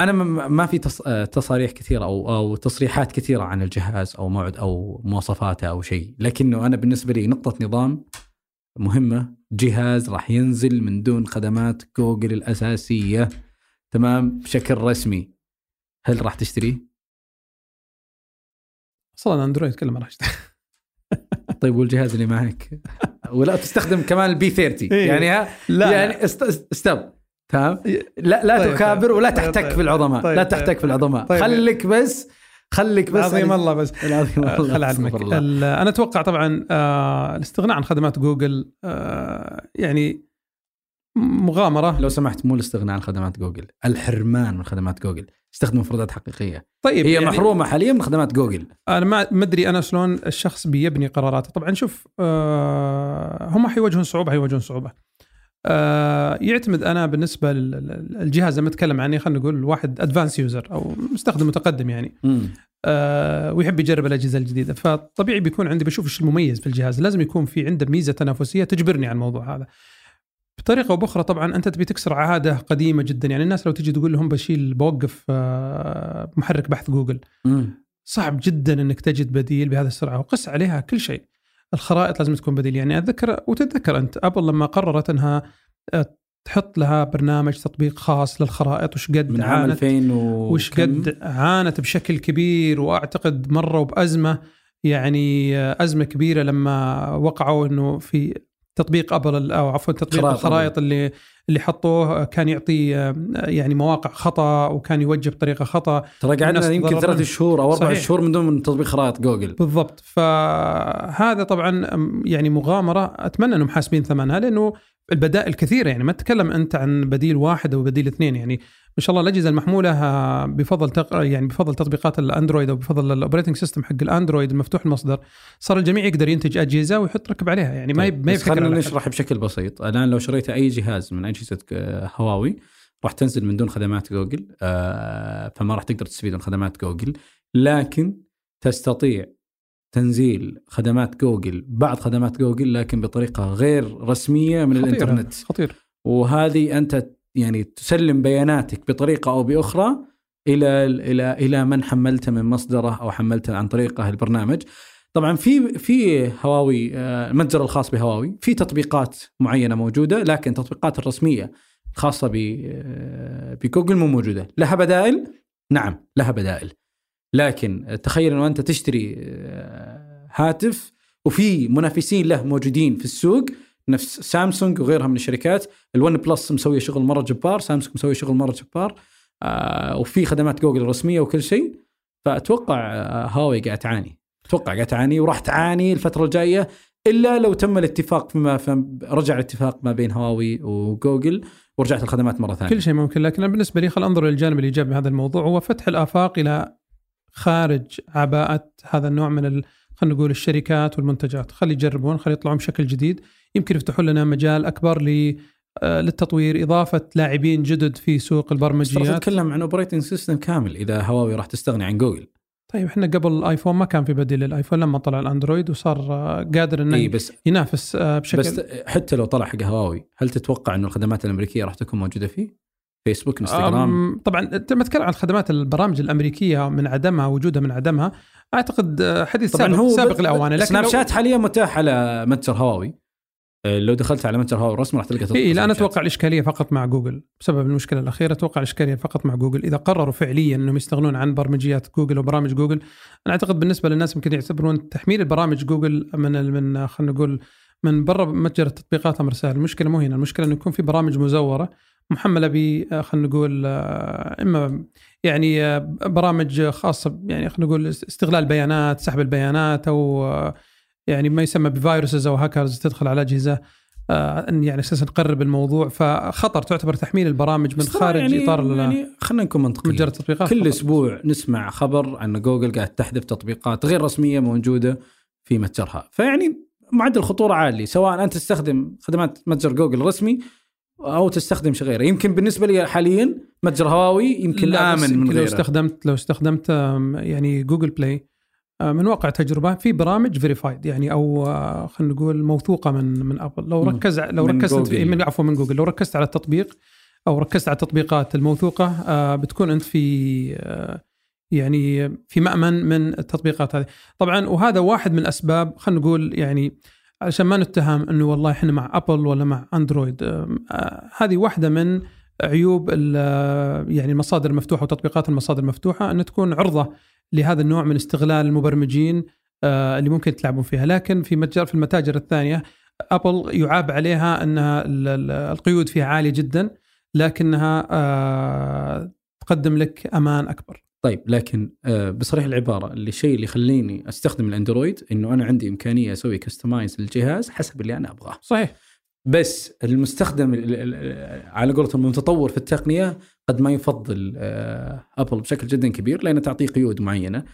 أنا ما في تصاريح كثيرة أو أو تصريحات كثيرة عن الجهاز أو موعد أو مواصفاته أو شيء لكنه أنا بالنسبة لي نقطة نظام مهمة. جهاز راح ينزل من دون خدمات جوجل الأساسية. تمام؟ بشكل رسمي. هل راح تشتريه؟ أصلا أندرويد كله ما راح اشتري طيب والجهاز اللي معك؟ ولا تستخدم كمان البي 30 إيه. يعني ها؟ لا يعني استب تمام؟ لا لا طيب تكابر طيب. ولا تحتك طيب. في العظماء. طيب لا تحتك طيب. في العظماء. طيب. خليك بس خليك بس عظيم الله بس. العظيم الله. خل علمك أنا أتوقع طبعا آه الاستغناء عن خدمات جوجل آه يعني مغامرة. لو سمحت مو الاستغناء عن خدمات جوجل الحرمان من خدمات جوجل. استخدم مفردات حقيقية. طيب هي يعني محرومة حاليا من خدمات جوجل. أنا ما ادري أنا شلون الشخص بيبني قراراته. طبعا شوف آه هم حيواجهون صعوبة حيواجهون صعوبة. آه يعتمد أنا بالنسبة للجهاز لما أتكلم عني خلينا نقول واحد advanced user أو مستخدم متقدم يعني. آه ويحب يجرب الأجهزة الجديدة. فطبيعي بيكون عندي بشوف إيش المميز في الجهاز. لازم يكون في عنده ميزة تنافسية تجبرني على الموضوع هذا. بطريقة أو بأخرى طبعا أنت تبي تكسر عادة قديمة جدا. يعني الناس لو تجي تقول لهم بشيل بوقف آه، محرك بحث جوجل. صعب جدا إنك تجد بديل بهذه السرعة وقس عليها كل شيء. الخرائط لازم تكون بديل يعني اتذكر وتتذكر أنت أبل لما قررت إنها آه، تحط لها برنامج تطبيق خاص للخرائط وش قد من عام 2000 وش قد عانت بشكل كبير وأعتقد مروا بأزمة. يعني آه، أزمة كبيرة لما وقعوا إنه في تطبيق أبل أو عفوا تطبيق الخرائط اللي اللي حطوه كان يعطي يعني مواقع خطأ وكان يوجه بطريقة خطأ. ترى قعدنا يمكن ثلاث شهور أو أربع شهور من دون تطبيق خرائط جوجل. بالضبط. فهذا طبعا يعني مغامرة. أتمنى أنهم حاسبين ثمنها لأنه البدائل كثيرة. يعني ما تتكلم أنت عن بديل واحد أو بديل اثنين. يعني ما شاء الله الأجهزة المحمولة آه، بفضل تق... يعني بفضل تطبيقات الأندرويد أو بفضل ال operating system حق الأندرويد المفتوح المصدر صار الجميع يقدر ينتج أجهزة ويحط ركب عليها يعني ما طيب. ما خلينا نشرح بشكل بسيط. الآن لو شريت أي جهاز من اجهزه آه، هواوي راح تنزل من دون خدمات جوجل آه، فما راح تقدر تستفيد من خدمات جوجل. لكن تستطيع تنزيل خدمات جوجل بعض خدمات جوجل لكن بطريقة غير رسمية من خلال الإنترنت. خطير. وهذه أنت يعني تسلم بياناتك بطريقة أو بأخرى إلى إلى إلى من حملته من مصدره أو حملته عن طريقه البرنامج. طبعا في في هواوي آه، المتجر الخاص بهواوي في تطبيقات معينة موجودة لكن التطبيقات الرسمية الخاصة آه، بجوجل مو موجودة، لها بدائل؟ نعم لها بدائل. لكن تخيل إنه أنت تشتري آه، هاتف وفي منافسين له موجودين في السوق نفس سامسونج وغيرها من الشركات. الون بلس مسوي شغل مرة جبار سامسونج مسوي شغل مرة جبار. آه وفي خدمات جوجل الرسمية وكل شيء. فأتوقع آه هواوي قاعد تعاني. أتوقع قاعد تعاني وراح تعاني الفترة الجاية إلا لو تم الاتفاق فيما رجع الاتفاق ما بين هواوي وجوجل ورجعت الخدمات مرة ثانية. كل شيء ممكن لكن بالنسبة لي خل أنظر للجانب الإيجابي من هذا الموضوع. هو فتح الآفاق إلى خارج عباءة هذا النوع من خلينا نقول الشركات والمنتجات. خلي يجربون خلي يطلعون بشكل جديد. يمكن يفتحون لنا مجال أكبر آه، للتطوير إضافة لاعبين جدد في سوق البرمجيات. تتكلم عن operating system كامل إذا هواوي راح تستغني عن جوجل طيب إحنا قبل الايفون ما كان في بديل للايفون لما طلع الأندرويد وصار آه، قادر إنه إنه بس ينافس آه، بشكل بس حتى لو طلع حق هواوي هل تتوقع إنه الخدمات الأمريكية راح تكون موجودة فيه؟ فيسبوك انستغرام طبعا أنت لما تتكلم عن خدمات البرامج الأمريكية من عدمها وجودها من عدمها. أعتقد حديث طبعا سابق, هو سابق لأوانه لكن سناب شات حاليا متاح على متجر هواوي لو دخلت على متجر هواوي الرسمي راح تلقى اي لا أنا. أتوقع الاشكاليه فقط مع جوجل. بسبب المشكلة الأخيرة أتوقع الاشكاليه فقط مع جوجل. إذا قرروا فعليا إنهم يستغنون عن برمجيات جوجل وبرامج جوجل أنا أعتقد بالنسبة للناس يمكن يعتبرون تحميل البرامج جوجل من من خلينا نقول من برا متجر التطبيقات أمر سهل المشكلة مو هنا. المشكلة إنه يكون في برامج مزورة محملة ب خلينا نقول آه، إما يعني آه، برامج خاصة يعني خلينا نقول استغلال بيانات سحب البيانات أو آه، يعني ما يسمى ب viruses أو هاكرز تدخل على أجهزة آه، إن يعني أساسا تقرب الموضوع فخطر تعتبر تحميل البرامج من خارج يعني إطار يعني خلينا نكون منطقيين. متجر التطبيقات كل فقط. أسبوع نسمع خبر ان جوجل قاعد تحذف تطبيقات غير رسمية موجودة في متجرها. فيعني معدل خطوره عالي سواء أنت تستخدم خدمات متجر جوجل رسمي أو تستخدم شيء غيره. يمكن بالنسبة لي حاليا متجر هواوي يمكن لا آمن من يمكن لو غيره. استخدمت لو استخدمت يعني جوجل بلاي من واقع تجربة في برامج verified يعني أو آه، خلينا نقول موثوقة من من ابل لو. ركز لو من ركزت في جوجل. من عفوا من جوجل لو ركزت على التطبيق أو ركزت على التطبيقات الموثوقة آه، بتكون أنت في آه، يعني في مأمن من التطبيقات هذه طبعا وهذا واحد من اسباب خلينا نقول يعني علشان ما نتهم إنه والله إحنا مع ابل ولا مع اندرويد آه، هذه واحدة من عيوب ال- يعني المصادر المفتوحة وتطبيقات المصادر المفتوحة أن تكون عرضة لهذا النوع من استغلال المبرمجين آه، اللي ممكن تلعبون فيها. لكن في متجر في المتاجر الثانية أبل يعاب عليها انها ال- ال- القيود فيها عالية جدا لكنها آه، تقدم لك أمان أكبر. طيب لكن آه، بصريح العبارة اللي الشيء اللي يخليني أستخدم الأندرويد إنه أنا عندي إمكانية أسوي كستمايز للجهاز حسب اللي أنا أبغاه. صحيح. بس المستخدم ال- ال- ال- على قولتهم المتطور في التقنية قد ما يفضل آه، ابل بشكل جدا كبير لانها تعطيه قيود معينة.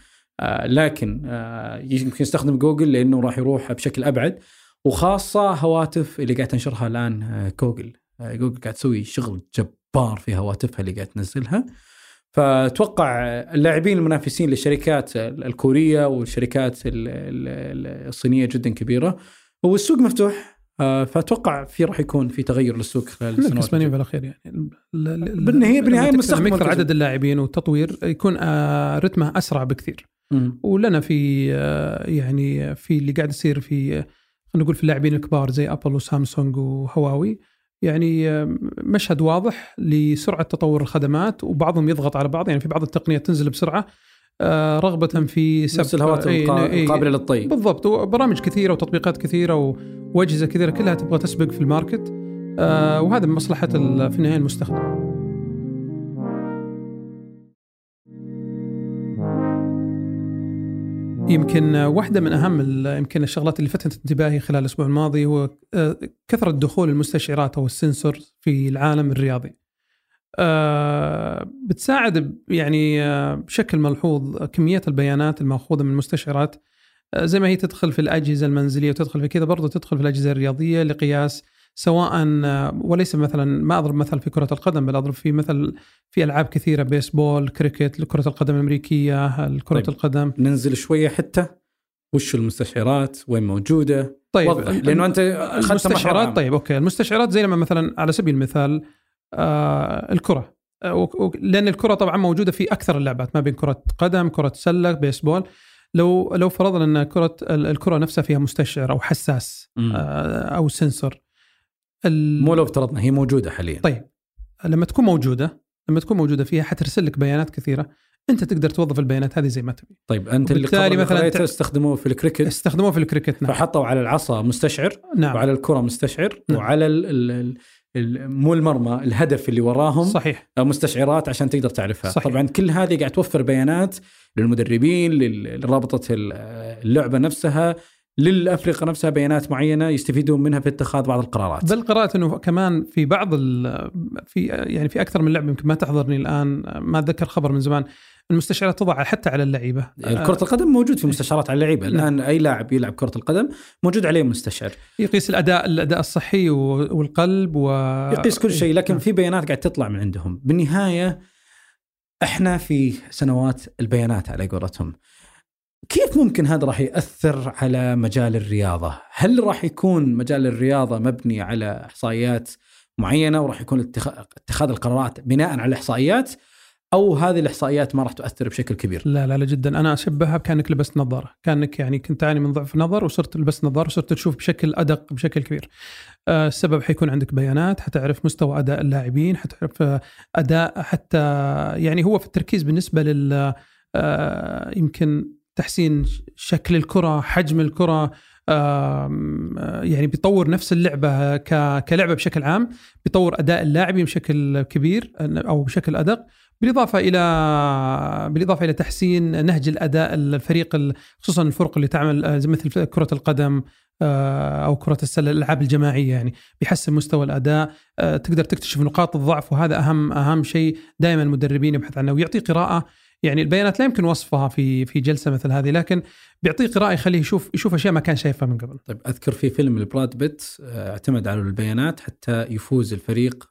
آه، لكن آه، يمكن يستخدم جوجل لأنه راح يروح بشكل أبعد وخاصة هواتف اللي قاعد تنشرها الآن آه، جوجل. آه، جوجل قاعد تسوي شغل جبار في هواتفها اللي قاعد تنزلها. فأتوقع اللاعبين المنافسين للشركات الكورية والشركات ال- ال- الصينية جدا كبيرة. والسوق مفتوح آه، فأتوقع في راح يكون في تغير للسوق خلال السنوات الكسبانين في الاخير يعني. المستخدم لما يكثر مركز. عدد اللاعبين والتطوير يكون آه، رتمه أسرع بكثير. مم. ولنا في آه، يعني في اللي قاعد يصير في آه، خلينا نقول في اللاعبين الكبار زي أبل وسامسونج وهواوي. يعني آه، مشهد واضح لسرعة تطور الخدمات وبعضهم يضغط على بعض. يعني في بعض التقنيات تنزل بسرعة آه، رغبة في نفس سبق الهواتف إيه، القا- إيه، القابلة للطي بالضبط. وبرامج كثيرة وتطبيقات كثيرة و- واجهزه كثيرة كلها تبغى تسبق في الماركت. آه، وهذا من مصلحة ال- في النهاية المستخدم. يمكن واحدة من أهم يمكن الشغلات اللي فتت انتباهي خلال الأسبوع الماضي هو آه، كثرة دخول المستشعرات أو السنسور في العالم الرياضي. آه، بتساعد يعني آه، بشكل ملحوظ كميات البيانات المأخوذة من المستشعرات آه، زي ما هي تدخل في الأجهزة المنزلية وتدخل في كذا برضو تدخل في الأجهزة الرياضية لقياس سواء وليس مثلا ما أضرب مثل في كرة القدم بل أضرب في مثل في ألعاب كثيرة بيسبول كريكت كرة القدم الأمريكية كرة طيب. القدم ننزل شوية حتى وش المستشعرات وين موجودة طيب وضح لأنه أنت اخذت محور المستشعرات. طيب أوكي المستشعرات زي لما مثلا على سبيل المثال الكرة. آه و- و- لأن الكرة طبعا موجودة في أكثر اللعبات ما بين كرة قدم كرة سلة بيسبول. لو لو فرضنا أن كرة ال- الكرة نفسها فيها مستشعر أو حساس. آه أو sensor مو لو افترضنا هي موجودة حاليا. طيب لما تكون موجودة لما تكون موجودة فيها حترسل لك بيانات كثيرة. أنت تقدر توظف البيانات هذه زي ما تبي. طيب أنت اللي مثلاً تع- استخدموه في الكريكت. استخدموها في الكريكت نعم, فحطوا على العصا مستشعر نعم. وعلى الكرة مستشعر نعم. وعلى ال ال ال ال مو المرمى الهدف اللي وراهم صحيح. مستشعرات عشان تقدر تعرفها صحيح. طبعا كل هذه قاعد توفر بيانات للمدربين لل- لرابطة ال- اللعبة نفسها للافرقه نفسها بيانات معينة يستفيدون منها في اتخاذ بعض القرارات. بل قرأت إنه كمان في بعض في يعني في أكثر من لعبة يمكن ما تحضرني الآن ما أتذكر خبر من زمان المستشعرات تضع حتى على اللعيبة. كرة القدم موجود في مستشعرات على اللعيبة. الآن أي لاعب يلعب كرة القدم موجود عليه مستشعر يقيس الأداء الأداء الصحي والقلب و يقيس كل شيء لكن في بيانات قاعد تطلع من عندهم. بالنهاية إحنا في سنوات البيانات على قولتهم. كيف ممكن هذا راح يأثر على مجال الرياضة؟ هل راح يكون مجال الرياضة مبني على إحصائيات معينة وراح يكون اتخاذ القرارات بناء على الاحصائيات أو هذه الإحصائيات ما راح تؤثر بشكل كبير؟ لا لا لا جدا أنا أشبهها بكانك لبست نظارة، كانك يعني كنت تعاني من ضعف نظر وصرت لبست نظارة وصرت تشوف بشكل أدق بشكل كبير. آه السبب حيكون عندك بيانات حتعرف مستوى أداء اللاعبين، حتعرف آه أداء حتى يعني هو في التركيز بالنسبة لل آه يمكن تحسين شكل الكرة، حجم الكرة، يعني بيطور نفس اللعبة كلعبة بشكل عام بيطور أداء اللاعبين بشكل كبير أو بشكل أدق بالإضافة إلى بالإضافة إلى تحسين نهج الأداء الفريق خصوصا الفرق اللي تعمل آه، مثل كرة القدم آه، أو كرة السلة الألعاب الجماعية يعني بيحسن مستوى الأداء آه، تقدر تكتشف نقاط الضعف وهذا أهم أهم شيء دائما المدربين يبحث عنه ويعطي قراءة يعني البيانات لا يمكن وصفها في في جلسة مثل هذه لكن بيعطيه قراءة يخليه يشوف يشوف أشياء ما كان شايفها من قبل. طيب أذكر في فيلم البراد بيت اعتمد على البيانات حتى يفوز الفريق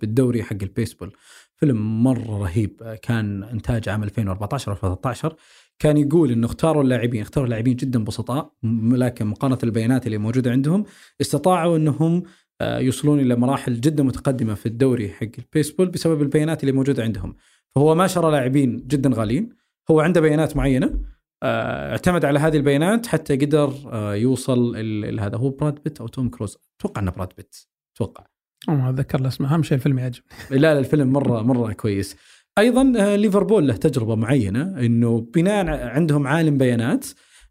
بالدوري حق البيسبول. فيلم مرة رهيب كان إنتاج عام 2014 أو 2013 كان يقول إنه اختاروا اللاعبين اختاروا لاعبين جدا بسطاء لكن مقارنة البيانات اللي موجودة عندهم استطاعوا إنهم آه، يوصلون إلى مراحل جدا متقدمة في الدوري حق البيسبول بسبب البيانات اللي موجودة عندهم. فهو ما شرى لاعبين جدا غاليين هو عنده بيانات معينة آه، اعتمد على هذه البيانات حتى قدر آه، يوصل هذا هو براد بيت أو توم كروز. أتوقع إنه براد بيت. أتوقع. ما أتذكر الاسم أهم شيء الفيلم يعجبني. لا لا الفيلم مرة مرة كويس. أيضا آه، ليفربول له تجربة معينة إنه بناء عندهم عالم بيانات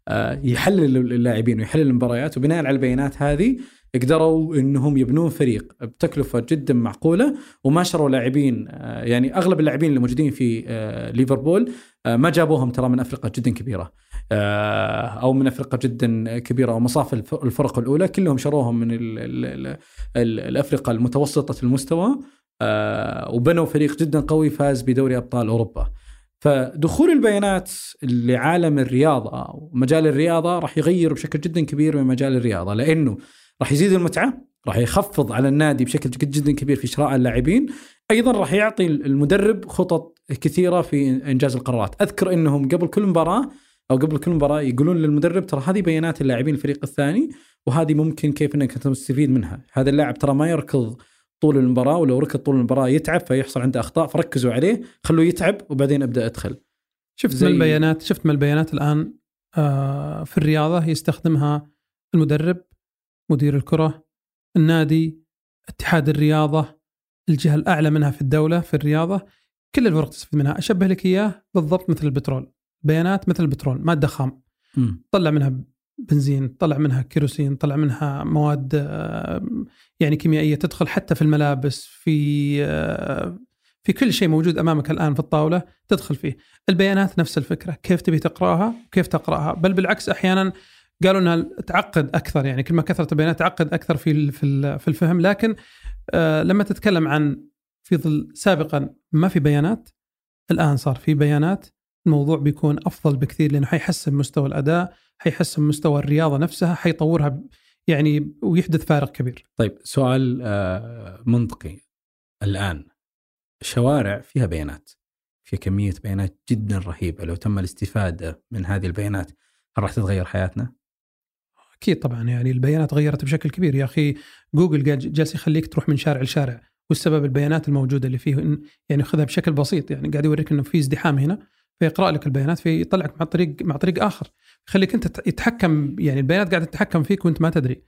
آه، يحلل اللاعبين ويحلل المباريات وبناء على البيانات هذه قدروا إنهم يبنون فريق بتكلفة جدا معقولة وما شروا لاعبين آه، يعني أغلب اللاعبين اللي موجودين في ليفربول ما جابوهم ترى من افرقه جدا كبيرة. أو من أفرقة جدا كبيرة أو مصاف الفرق الأولى كلهم شروهم من الأفرقة المتوسطة المستوى آه، وبنوا فريق جدا قوي فاز بدوري أبطال أوروبا. فدخول البيانات لعالم الرياضة أو مجال الرياضة راح يغير بشكل جدا كبير من مجال الرياضة لأنه راح يزيد المتعة، راح يخفض على النادي بشكل جدا كبير في شراء اللاعبين، أيضا راح يعطي المدرب خطط كثيرة في إنجاز القرارات، أذكر إنهم قبل كل مباراة أو قبل كل مباراة يقولون للمدرب ترى هذه بيانات اللاعبين الفريق الثاني وهذه ممكن كيف إنك تستفيد منها، هذا اللاعب ترى ما يركض طول المباراة ولو ركض طول المباراة يتعب فيحصل عنده أخطاء فركزوا عليه خلوه يتعب وبعدين أبدأ أدخل. شفت من البيانات شفت من البيانات الآن آه في الرياضة يستخدمها المدرب مدير الكرة النادي اتحاد الرياضة الجهة الأعلى منها في الدولة في الرياضة كل الفرق تستفيد منها. أشبه لك إياه بالضبط مثل البترول. بيانات مثل البترول مادة خام. طلع منها بنزين طلع منها كيروسين طلع منها مواد آه، يعني كيميائية تدخل حتى في الملابس في آه، في كل شيء موجود أمامك الآن في الطاولة تدخل فيه. البيانات نفس الفكرة كيف تبي تقرأها وكيف تقرأها. بل بالعكس أحيانا قالوا إنها تعقد أكثر يعني كل ما كثرت البيانات تعقد أكثر في في الفهم. لكن آه، لما تتكلم عن في ظل سابقا ما في بيانات الآن صار في بيانات الموضوع بيكون أفضل بكثير لأنه حيحسن مستوى الأداء حيحسن مستوى الرياضة نفسها حيطورها يعني ويحدث فارق كبير. طيب سؤال آه، منطقي الآن الشوارع فيها بيانات في كمية بيانات جدا رهيبة لو تم الاستفادة من هذه البيانات هل راح تتغير حياتنا؟ أكيد طبعا يعني البيانات غيرت بشكل كبير يا أخي جوجل جالس يخليك تروح من شارع لشارع والسبب البيانات الموجودة اللي فيه يعني خذها بشكل بسيط يعني قاعد يوريك إنه في ازدحام هنا فيقرا لك البيانات فيطلعك مع طريق مع طريق آخر يخليك أنت تتحكم يعني البيانات قاعدة تتحكم فيك وأنت ما تدري.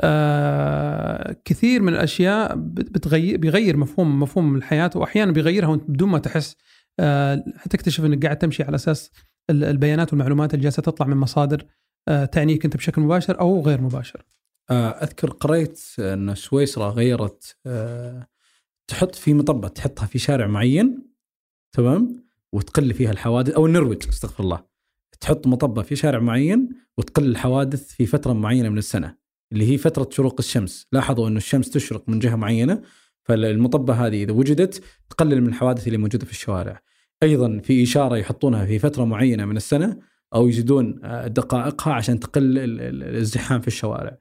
آه كثير من الأشياء بتغير بيغير مفهوم مفهوم الحياة واحيانا بيغيرها وأنت بدون ما تحس آه حتكتشف إنك قاعد تمشي على أساس البيانات والمعلومات اللي جالسة تطلع من مصادر آه تعنيك أنت بشكل مباشر أو غير مباشر. آه أذكر قريت إن سويسرا غيرت آه تحط في مطبة تحطها في شارع معين تمام وتقل فيها الحوادث أو النرويج استغفر الله. تحط مطبة في شارع معين وتقل الحوادث في فترة معينة من السنة اللي هي فترة شروق الشمس. لاحظوا إنه الشمس تشرق من جهة معينة فالمطبة هذه إذا وجدت تقلل من الحوادث اللي موجودة في الشوارع. أيضا في إشارة يحطونها في فترة معينة من السنة أو يزيدون آه، دقائقها عشان تقل ال- ال- الازدحام في الشوارع.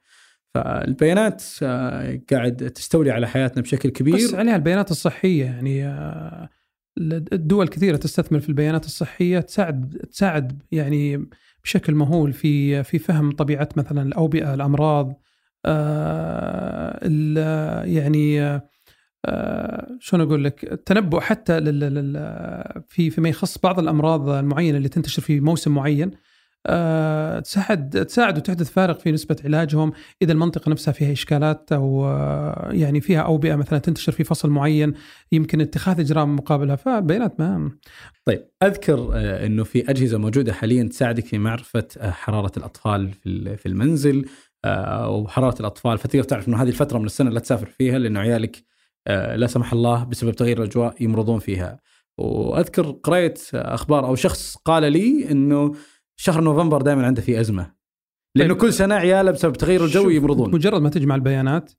فالبيانات آه، قاعد تستولي على حياتنا بشكل بس كبير عليها البيانات الصحية يعني آه، الدول كثيرة تستثمر في البيانات الصحية تساعد تساعد يعني بشكل مهول في في فهم طبيعة مثلا الأوبئة الأمراض آه، يعني آه، شلون أقول لك؟ التنبؤ حتى في فيما يخص بعض الأمراض المعينة اللي تنتشر في موسم معين. تساعد تساعد وتحدث فارق في نسبة علاجهم إذا المنطقة نفسها فيها إشكالات أو آه، يعني فيها أوبئة مثلا تنتشر في فصل معين يمكن اتخاذ إجراء مقابلها فالبيانات ما طيب أذكر آه، إنه في أجهزة موجودة حاليا تساعدك في معرفة آه، حرارة الأطفال في ال- في المنزل آه، وحرارة الأطفال فتقدر تعرف إنه هذه الفترة من السنة لا تسافر فيها لأنه عيالك آه، لا سمح الله بسبب تغيير الأجواء يمرضون فيها. وأذكر قرأت أخبار أو شخص قال لي إنه شهر نوفمبر دائما عنده فيه أزمة. لأنه طيب. كل سنة عياله بسبب تغير الجو يمرضون. مجرد ما تجمع البيانات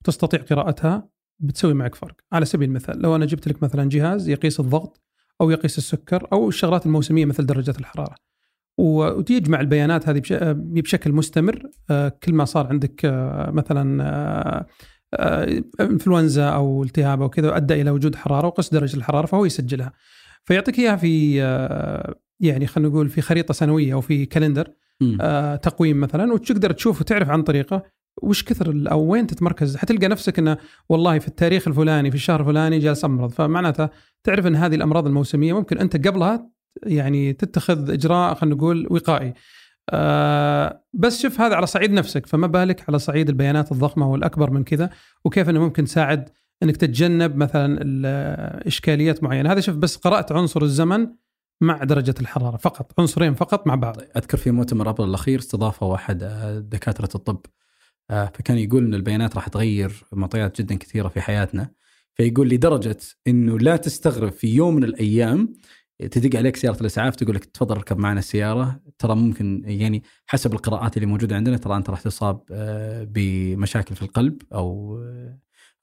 وتستطيع قراءتها بتسوي معك فرق على سبيل المثال لو أنا جبت لك مثلا جهاز يقيس الضغط أو يقيس السكر أو الشغلات الموسمية مثل درجه الحرارة وتجمع البيانات هذه بش- بشكل مستمر آه، كل ما صار عندك آه، مثلا آه، إنفلونزا أو التهاب أو كذا أدى إلى وجود حرارة وقس درجة الحرارة فهو يسجلها فيعطيك إياها في يعني خلينا نقول في خريطة سنوية أو في كالندر. آه، تقويم مثلا وتقدر تشوف وتعرف عن طريقه وش كثر أو وين تتمركز حتلقى نفسك إنه والله في التاريخ الفلاني في الشهر الفلاني جالس أمرض فمعناته تعرف إن هذه الأمراض الموسمية ممكن أنت قبلها يعني تتخذ إجراء خلينا نقول وقائي. آه بس شوف هذا على صعيد نفسك فما بالك على صعيد البيانات الضخمة والأكبر من كذا وكيف إنه ممكن تساعد إنك تتجنب مثلا ال- إشكاليات معينة هذا شوف بس قرأت عنصر الزمن مع درجة الحرارة فقط عنصرين فقط مع بعض. أذكر في مؤتمر ابل الأخير استضافوا احد آه، دكاترة الطب آه، فكان يقول إن البيانات راح تغير معطيات جدا كثيرة في حياتنا فيقول لدرجة إنه لا تستغرب في يوم من الأيام تدق عليك سيارة الإسعاف تقول لك تفضل اركب معنا السيارة ترى ممكن يعني حسب القراءات اللي موجودة عندنا ترى أنت راح تصاب آه، بمشاكل في القلب أو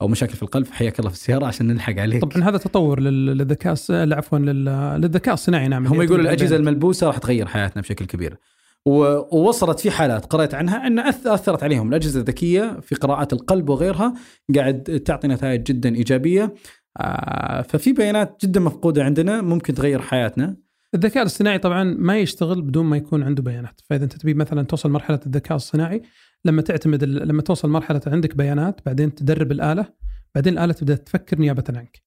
أو مشاكل في القلب حياك الله في السيارة عشان نلحق عليك. طبعا هذا تطور لل- للذكاء عفوا لل- للذكاء الصناعي. نعم هم يقولوا الأجهزة. الملبوسة راح تغير حياتنا بشكل كبير. ووصلت في حالات قرأت عنها أن أث- أثرت عليهم الأجهزة الذكية في قراءات القلب وغيرها قاعد تعطي نتائج جدا إيجابية. آه، ففي بيانات جدا مفقودة عندنا ممكن تغير حياتنا. الذكاء الاصطناعي طبعا ما يشتغل بدون ما يكون عنده بيانات. فإذا أنت تبي مثلا توصل مرحلة الذكاء الصناعي لما تعتمد لما توصل مرحلة عندك بيانات بعدين تدرب الآلة بعدين الآلة تبدأ تفكر نيابة عنك.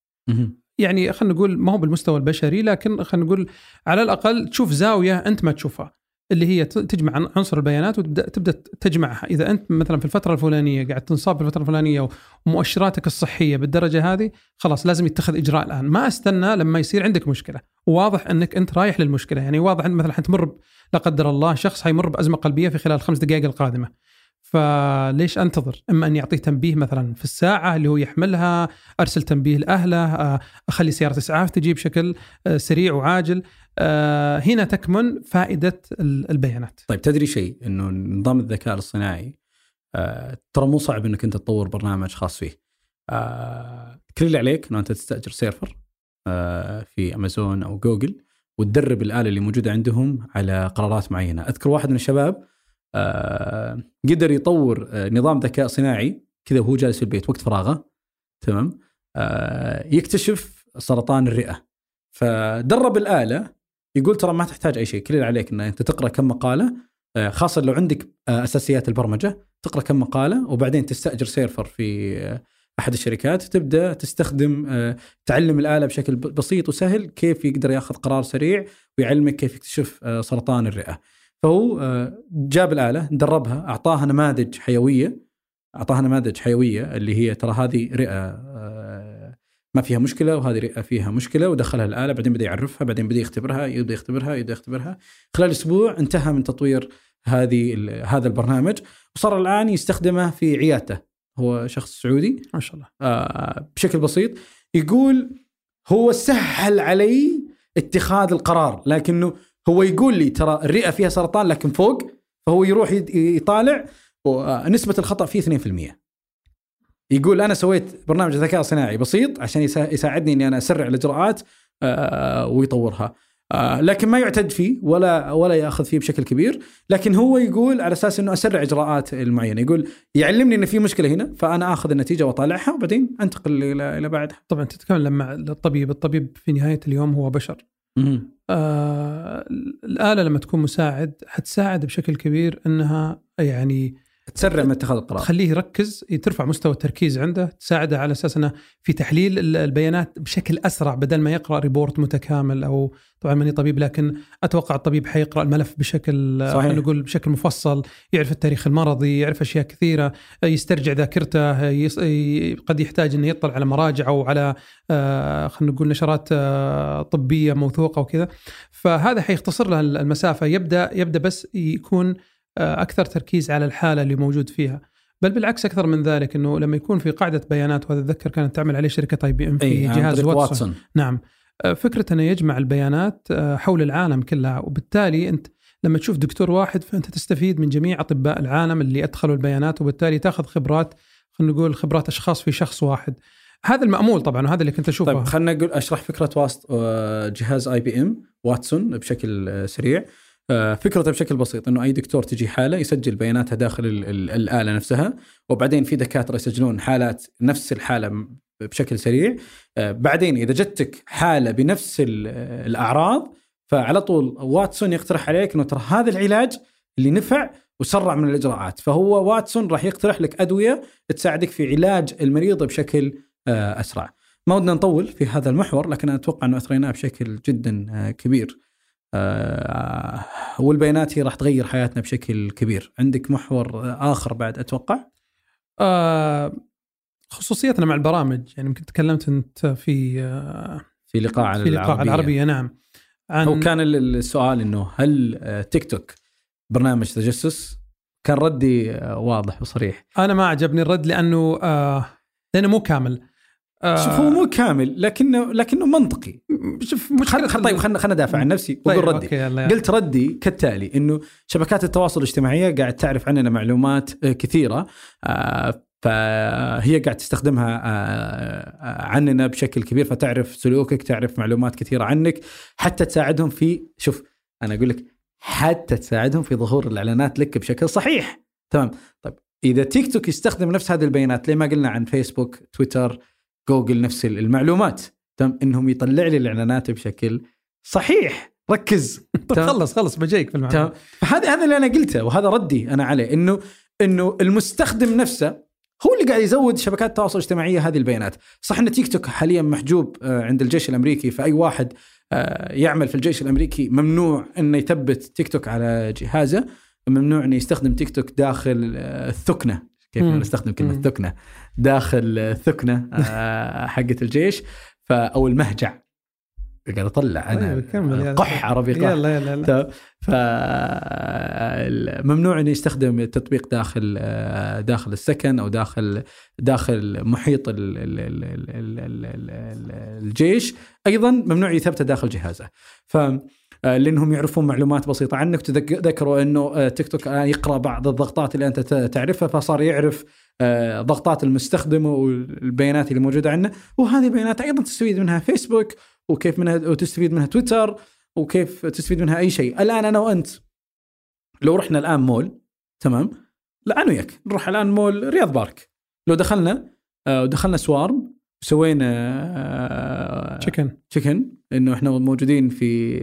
يعني خلينا نقول ما هو بالمستوى البشري لكن خلينا نقول على الأقل تشوف زاوية أنت ما تشوفها اللي هي تجمع عن- عنصر البيانات وتبدا تبدأ تجمعها. إذا أنت مثلا في الفترة الفلانية قاعد تنصاب في الفترة الفلانية ومؤشراتك الصحية بالدرجة هذه خلاص لازم يتخذ إجراء الآن. ما أستنى لما يصير عندك مشكلة. وواضح أنك أنت رايح للمشكلة. يعني واضح إن مثلا حتمر لا قدر الله شخص حيمر بأزمة قلبية في خلال الخمس دقائق القادمة. فليش أنتظر؟ إما أن يعطيه تنبيه مثلا في الساعة اللي هو يحملها، أرسل تنبيه لأهله، آه، أخلي سيارة إسعاف تجي بشكل آه، سريع وعاجل. آه، هنا تكمن فائدة ال- البيانات. طيب تدري شيء إنه نظام الذكاء الاصطناعي ترى مو صعب إنك أنت تطور برنامج خاص فيه كل اللي عليك إنه أنت تستأجر server في أمازون أو جوجل وتدرب الآلة اللي موجودة عندهم على قرارات معينة أذكر واحد من الشباب قدر يطور آه، نظام ذكاء صناعي كذا وهو جالس في البيت وقت فراغه. تمام؟ آه، يكتشف سرطان الرئة. فدرب الآلة يقول ترى ما تحتاج أي شيء كل اللي عليك إن أنت تقرأ كم مقالة آه، خاصة لو عندك آه، أساسيات البرمجة تقرأ كم مقالة وبعدين تستأجر سيرفر في آه، أحد الشركات تبدأ تستخدم آه، تعلم الآلة بشكل بسيط وسهل كيف يقدر ياخذ قرار سريع ويعلمك كيف يكتشف آه، سرطان الرئة. فهو آه، جاب الآلة دربها أعطاها نماذج حيوية أعطاها نماذج حيوية اللي هي ترى هذه رئة آه، ما فيها مشكلة وهذه رئة فيها مشكلة ودخلها الآلة بعدين بدأ يعرفها بعدين بدأ يختبرها يبدأ يختبرها يبدأ يختبرها. خلال أسبوع انتهى من تطوير هذه هذا البرنامج وصار الآن يستخدمه في عيادته. هو شخص سعودي. ما شاء الله. آه، بشكل بسيط. يقول هو سهل علي اتخاذ القرار لكنه هو يقول لي ترى الرئة فيها سرطان لكن فوق فهو يروح يطالع ونسبه الخطأ فيه 2% يقول أنا سويت برنامج ذكاء صناعي بسيط عشان يسا- يساعدني إني أنا أسرع الإجراءات آه، ويطورها. آه، لكن ما يعتد فيه ولا ولا يأخذ فيه بشكل كبير. لكن هو يقول على أساس إنه أسرع إجراءات المعينة يقول يعلمني ان في مشكلة هنا فأنا آخذ النتيجة وأطالعها وبعدين أنتقل إلى إلى بعدها. طبعا تتكلم مع الطبيب الطبيب في نهاية اليوم هو بشر. آه الآلة لما تكون مساعد حتساعد بشكل كبير إنها يعني تسرع من اتخاذ القرار. تخليه يركز ترفع مستوى التركيز عنده تساعده على أساس إنه في تحليل البيانات بشكل أسرع بدل ما يقرأ ريبورت متكامل أو طبعا ماني طبيب لكن أتوقع الطبيب حيقرأ الملف بشكل صحيح. نقول بشكل مفصل يعرف التاريخ المرضي يعرف أشياء كثيرة يسترجع ذاكرته يص... قد يحتاج إنه يطلع على مراجع أو على آه خلينا نقول نشرات آه طبية موثوقة وكذا. فهذا حيختصر له المسافة. يبدا يبدأ بس يكون أكثر تركيز على الحالة اللي موجود فيها بل بالعكس أكثر من ذلك إنه لما يكون في قاعدة بيانات وهذا أتذكر كانت تعمل عليه شركة آي بي إم في جهاز واتسون. واتسون نعم آه، فكرة أنه يجمع البيانات آه، حول العالم كلها وبالتالي أنت لما تشوف دكتور واحد فأنت تستفيد من جميع أطباء العالم اللي أدخلوا البيانات وبالتالي تأخذ خبرات خلينا نقول خبرات أشخاص في شخص واحد. هذا المأمول طبعا وهذا اللي كنت أشوفه. طيب خلينا نقول أشرح فكرة واسط جهاز آي بي إم واتسون بشكل سريع. آه، فكرته بشكل بسيط إنه أي دكتور تجي حالة يسجل بياناتها داخل الآلة نفسها وبعدين في دكاترة يسجلون حالات نفس الحالة بشكل سريع. آه، بعدين إذا جتك حالة بنفس الأعراض فعلى طول واتسون يقترح عليك إنه ترى هذا العلاج اللي نفع وسرع من الإجراءات. فهو واتسون راح يقترح لك أدوية تساعدك في علاج المريض بشكل آه، أسرع. ما ودنا نطول في هذا المحور لكن أتوقع إنه أثريناه بشكل جدا كبير. والبيانات هي راح تغير حياتنا بشكل كبير. عندك محور آخر بعد أتوقع؟ آه خصوصيتنا مع البرامج. يعني يمكن تكلمت أنت في آه في لقاء على في لقاء العربية. العربية نعم. عن هو كان السؤال إنه هل آه، تيك توك برنامج تجسس؟ كان ردي آه، واضح وصريح. أنا ما عجبني الرد لأنه آه لأنه مو كامل. شوف هو مو كامل لكنه لكنه منطقي. شوف مشكلة خل... طيب خلنا خلنا أدافع عن نفسي وأقول طيب ردي. قلت ردي كالتالي إنه شبكات التواصل الاجتماعي قاعد تعرف عننا معلومات آه، كثيرة آه، فهي قاعد تستخدمها آه، عننا بشكل كبير فتعرف سلوكك تعرف معلومات كثيرة عنك حتى تساعدهم في شوف أنا أقول لك حتى تساعدهم في ظهور الإعلانات لك بشكل صحيح. تمام؟ طيب إذا تيك توك يستخدم نفس هذه البيانات ليه ما قلنا عن فيسبوك تويتر جوجل نفس المعلومات. تم إنهم يطلع لي الإعلانات بشكل صحيح. ركز. طيب خلص خلص بجيك في المعلومات. فهذا هذا اللي أنا قلته وهذا ردي أنا عليه انه إنه المستخدم نفسه هو اللي قاعد يزود شبكات التواصل الاجتماعيه هذه البيانات، صح إن تيك توك حاليا محجوب آه، عند الجيش الأمريكي فأي واحد آه، يعمل في الجيش الأمريكي ممنوع إنه يثبت تيك توك على جهازه، ممنوع إنه يستخدم تيك توك داخل آه، الثكنة. كيف نستخدم كلمة ثكنة داخل الثكنه آه، حقت الجيش. أو المهجع قاعد أطلع أنا. طيب، قح عربي قح. يلا يلا ف ممنوع إنه يستخدم التطبيق داخل آه، داخل السكن أو داخل داخل محيط الجيش. أيضا ممنوع يثبته داخل جهازه. ف لأنهم يعرفون معلومات بسيطة عنك. تذكروا إنه آه، تيك توك يقرأ بعض الضغطات اللي أنت تعرفها فصار يعرف آه، ضغطات المستخدم والبيانات اللي موجودة عنده وهذه البيانات أيضا تستفيد منها فيسبوك وكيف منها وتستفيد منها تويتر وكيف تستفيد منها أي شيء. الآن أنا وأنت لو رحنا الآن مول تمام؟ لا أنا وياك نروح الآن مول رياض بارك. لو دخلنا ودخلنا سوارم سوينا check in check in إنه إحنا موجودين في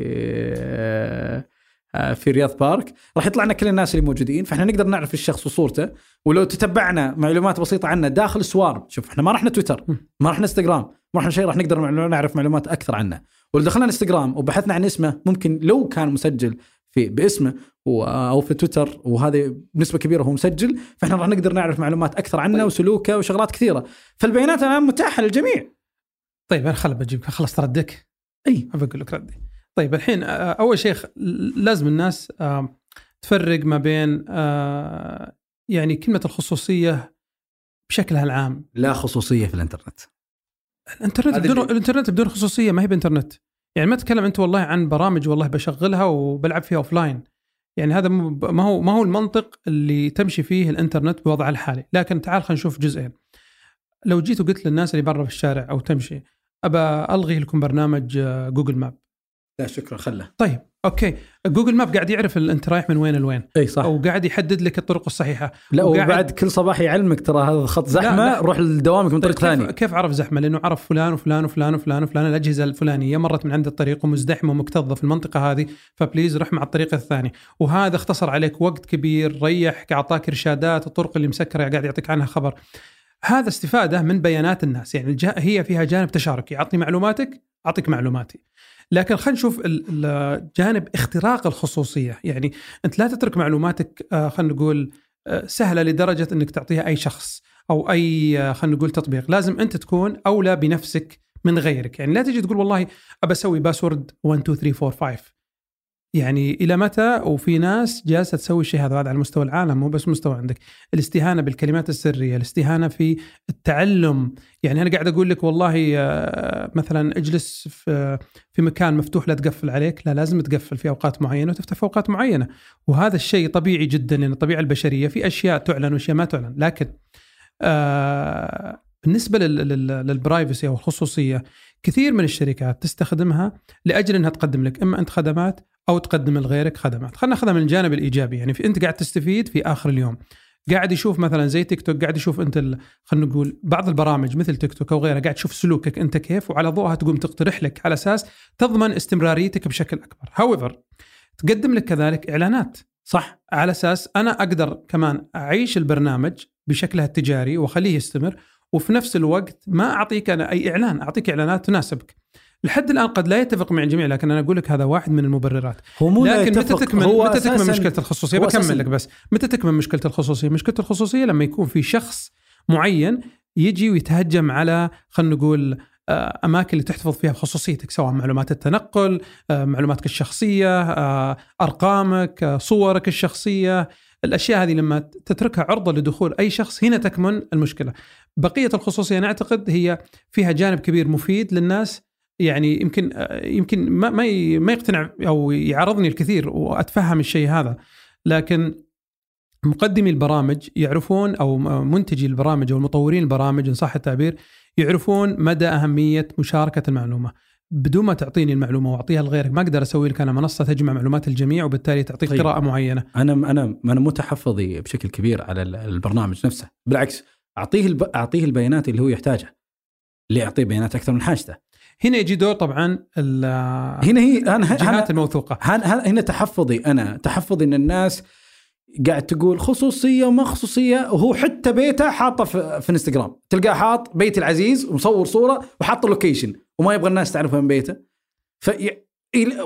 آه، في رياض بارك. راح يطلع لنا كل الناس اللي موجودين فإحنا نقدر نعرف الشخص وصورته. ولو تتبعنا معلومات بسيطة عنه داخل سوارم شوف إحنا ما رحنا تويتر ما رحنا إنستغرام ما رحنا شيء راح نقدر نعرف معلومات أكثر عنه. ولو دخلنا إنستغرام وبحثنا عن اسمه ممكن لو كان مسجل في باسمه أو في تويتر وهذه بنسبة كبيرة هو مسجل فإحنا راح نقدر نعرف معلومات أكثر عنه طيب. وسلوكه وشغلات كثيرة. فالبيانات الآن متاحة للجميع. طيب أنا خل بجيبك. خلصت ردك أي. بقول لك ردي. طيب الحين أول شيء لازم الناس تفرق ما بين يعني كلمة الخصوصية بشكلها العام. لا خصوصية في الإنترنت. الإنترنت بدون الإنترنت بدون خصوصية ما هي بإنترنت. يعني ما تتكلم أنت والله عن برامج والله بشغلها وبلعب فيها offline يعني هذا ما هو ما هو المنطق اللي تمشي فيه الإنترنت بوضعه الحالي. لكن تعال خلينا نشوف جزئين. لو جيت وقلت للناس اللي برا في الشارع أو تمشي أبى ألغي لكم برنامج آه، Google Map. لا شكرا خله. طيب okay. Google Map قاعد يعرف أنت رايح من وين لوين. إي صح. أو قاعد يحدد لك الطرق الصحيحة. لا وقاعد- وبعد كل صباح يعلمك ترى هذا خط زحمة لا. روح لدوامك من طريق طيب كيف, ثاني. كيف عرف زحمة؟ لأنه عرف فلان وفلان وفلان وفلان وفلان الأجهزة الفلانية مرت من عند الطريق ومزدحمة ومكتظة في المنطقة هذه ف please روح مع الطريق الثاني. وهذا اختصر عليك وقت كبير ريحك أعطاك إرشادات الطرق اللي مسكرة قاعد يعطيك عنها خبر. هذا استفادة من بيانات الناس يعني الج- هي فيها جانب تشاركي. أعطني معلوماتك أعطيك معلوماتي. لكن خلينا نشوف جانب اختراق الخصوصية. يعني أنت لا تترك معلوماتك آه، خلينا نقول آه، سهلة لدرجة إنك تعطيها أي شخص أو أي آه، خلينا نقول تطبيق. لازم أنت تكون أولى بنفسك من غيرك. يعني لا تجي تقول والله أبى أسوي باسورد 1 2 3 4 5 يعني إلى متى؟ وفي ناس جالسة تسوي الشيء هذا على مستوى العالم مو بس مستوى عندك. الاستهانة بالكلمات السرية الاستهانة في التعلم. يعني أنا قاعد أقول لك والله آه، مثلا اجلس في في مكان مفتوح لا تقفل عليك. لا لازم تقفل في أوقات معينة وتفتح في أوقات معينة. وهذا الشيء طبيعي جدا لأن الطبيعة البشرية في أشياء تعلن وأشياء ما تعلن. لكن آه بالنسبة لل- لل- للبرايفسي أو الخصوصية كثير من الشركات تستخدمها لأجل إنها تقدم لك. إما أنت خدمات أو تقدم لغيرك خدمات. خلينا ناخذها من الجانب الإيجابي. يعني في أنت قاعد تستفيد في آخر اليوم. قاعد يشوف مثلا زي تيك توك قاعد يشوف أنت خلينا نقول بعض البرامج مثل تيك توك أو غيرها قاعد تشوف سلوكك أنت كيف وعلى ضوءها تقوم تقترح لك على أساس تضمن استمراريتك بشكل أكبر. هاويفر تقدم لك كذلك إعلانات. صح؟ على أساس أنا أقدر كمان أعيش البرنامج بشكلها التجاري وأخليه يستمر وفي نفس الوقت ما أعطيك أنا أي إعلان أعطيك إعلانات تناسبك. لحد الآن قد لا يتفق مع الجميع لكن أنا أقول لك هذا واحد من المبررات. هو مو لكن متى هو متى أساساً- مشكلة الخصوصية؟ بكمل لك بس متى تكمل مشكلة الخصوصية؟ مشكلة الخصوصية لما يكون في شخص معين يجي ويتهجم على خلينا نقول آه، أماكن اللي تحتفظ فيها بخصوصيتك سواء معلومات التنقل آه، معلوماتك الشخصية آه، أرقامك صورك الشخصية. الأشياء هذه لما تتركها عرضة لدخول أي شخص هنا تكمن المشكلة. بقية الخصوصية أنا أعتقد هي فيها جانب كبير مفيد للناس يعني يمكن يمكن ما ما يقتنع أو يعارضني الكثير وأتفهم الشيء هذا. لكن مقدمي البرامج يعرفون أو منتجي البرامج أو المطورين البرامج إن صح التعبير يعرفون مدى أهمية مشاركة المعلومة. بدون ما تعطيني المعلومة وأعطيها لغيرك ما أقدر أسوي لك أنا منصة تجمع معلومات الجميع وبالتالي تعطيك طيب. قراءة معينة. أنا أنا أنا مو تحفظي بشكل كبير على ال- البرنامج نفسه. بالعكس أعطيه الب... أعطيه البيانات اللي هو يحتاجها. اللي أعطيه بيانات أكثر من حاجته؟ هنا يجي دور طبعا هنا هي أنا الجهات الموثوقة. هن- هن- هنا تحفظي أنا تحفظي إن الناس قاعد تقول خصوصية وما خصوصية وهو حتى بيته حاطه في, في انستغرام تلقاه حاط بيتي العزيز ومصور صورة وحاط ال location وما يبغى الناس تعرف وين بيته. في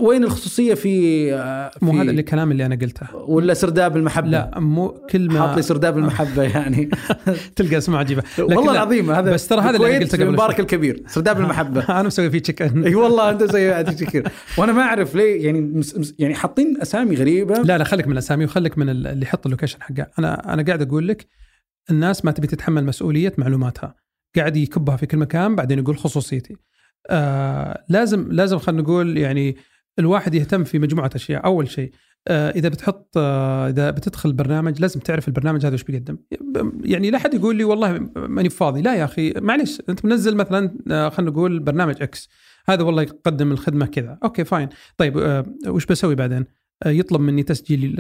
وين الخصوصية في آه، مو في- هذا الكلام اللي أنا قلته. ولا سرداب المحبة؟ لا مو كلمه حاط لي سرداب المحبة يعني. تلقى أسماء عجيبة. والله العظيم هذا بس ترى هذا اللي أنا قلته في قبل المبارك شوي. الكبير سرداب المحبة. أنا مسوي فيه تشيك أي والله أنت زي عادي كثير وأنا ما أعرف ليه يعني مس مس يعني حاطين أسامي غريبة. لا لا خليك من الأسامي وخليك من ال- اللي يحط ال location حقه. أنا أنا قاعد أقول لك الناس ما تبي تتحمل مسؤولية معلوماتها. قاعد يكبها في كل مكان بعدين يقول خصوصيتي. آه لازم لازم خلينا نقول يعني الواحد يهتم في مجموعة أشياء. أول شيء آه إذا بتحط آه إذا بتدخل برنامج لازم تعرف البرنامج هذا وش بيقدم. يعني لا حد يقول لي والله ماني فاضي. لا يا أخي معلش أنت منزل مثلا آه خلينا نقول برنامج X هذا والله يقدم الخدمة كذا. okay fine. طيب آه وش بسوي بعدين؟ آه، يطلب مني تسجيل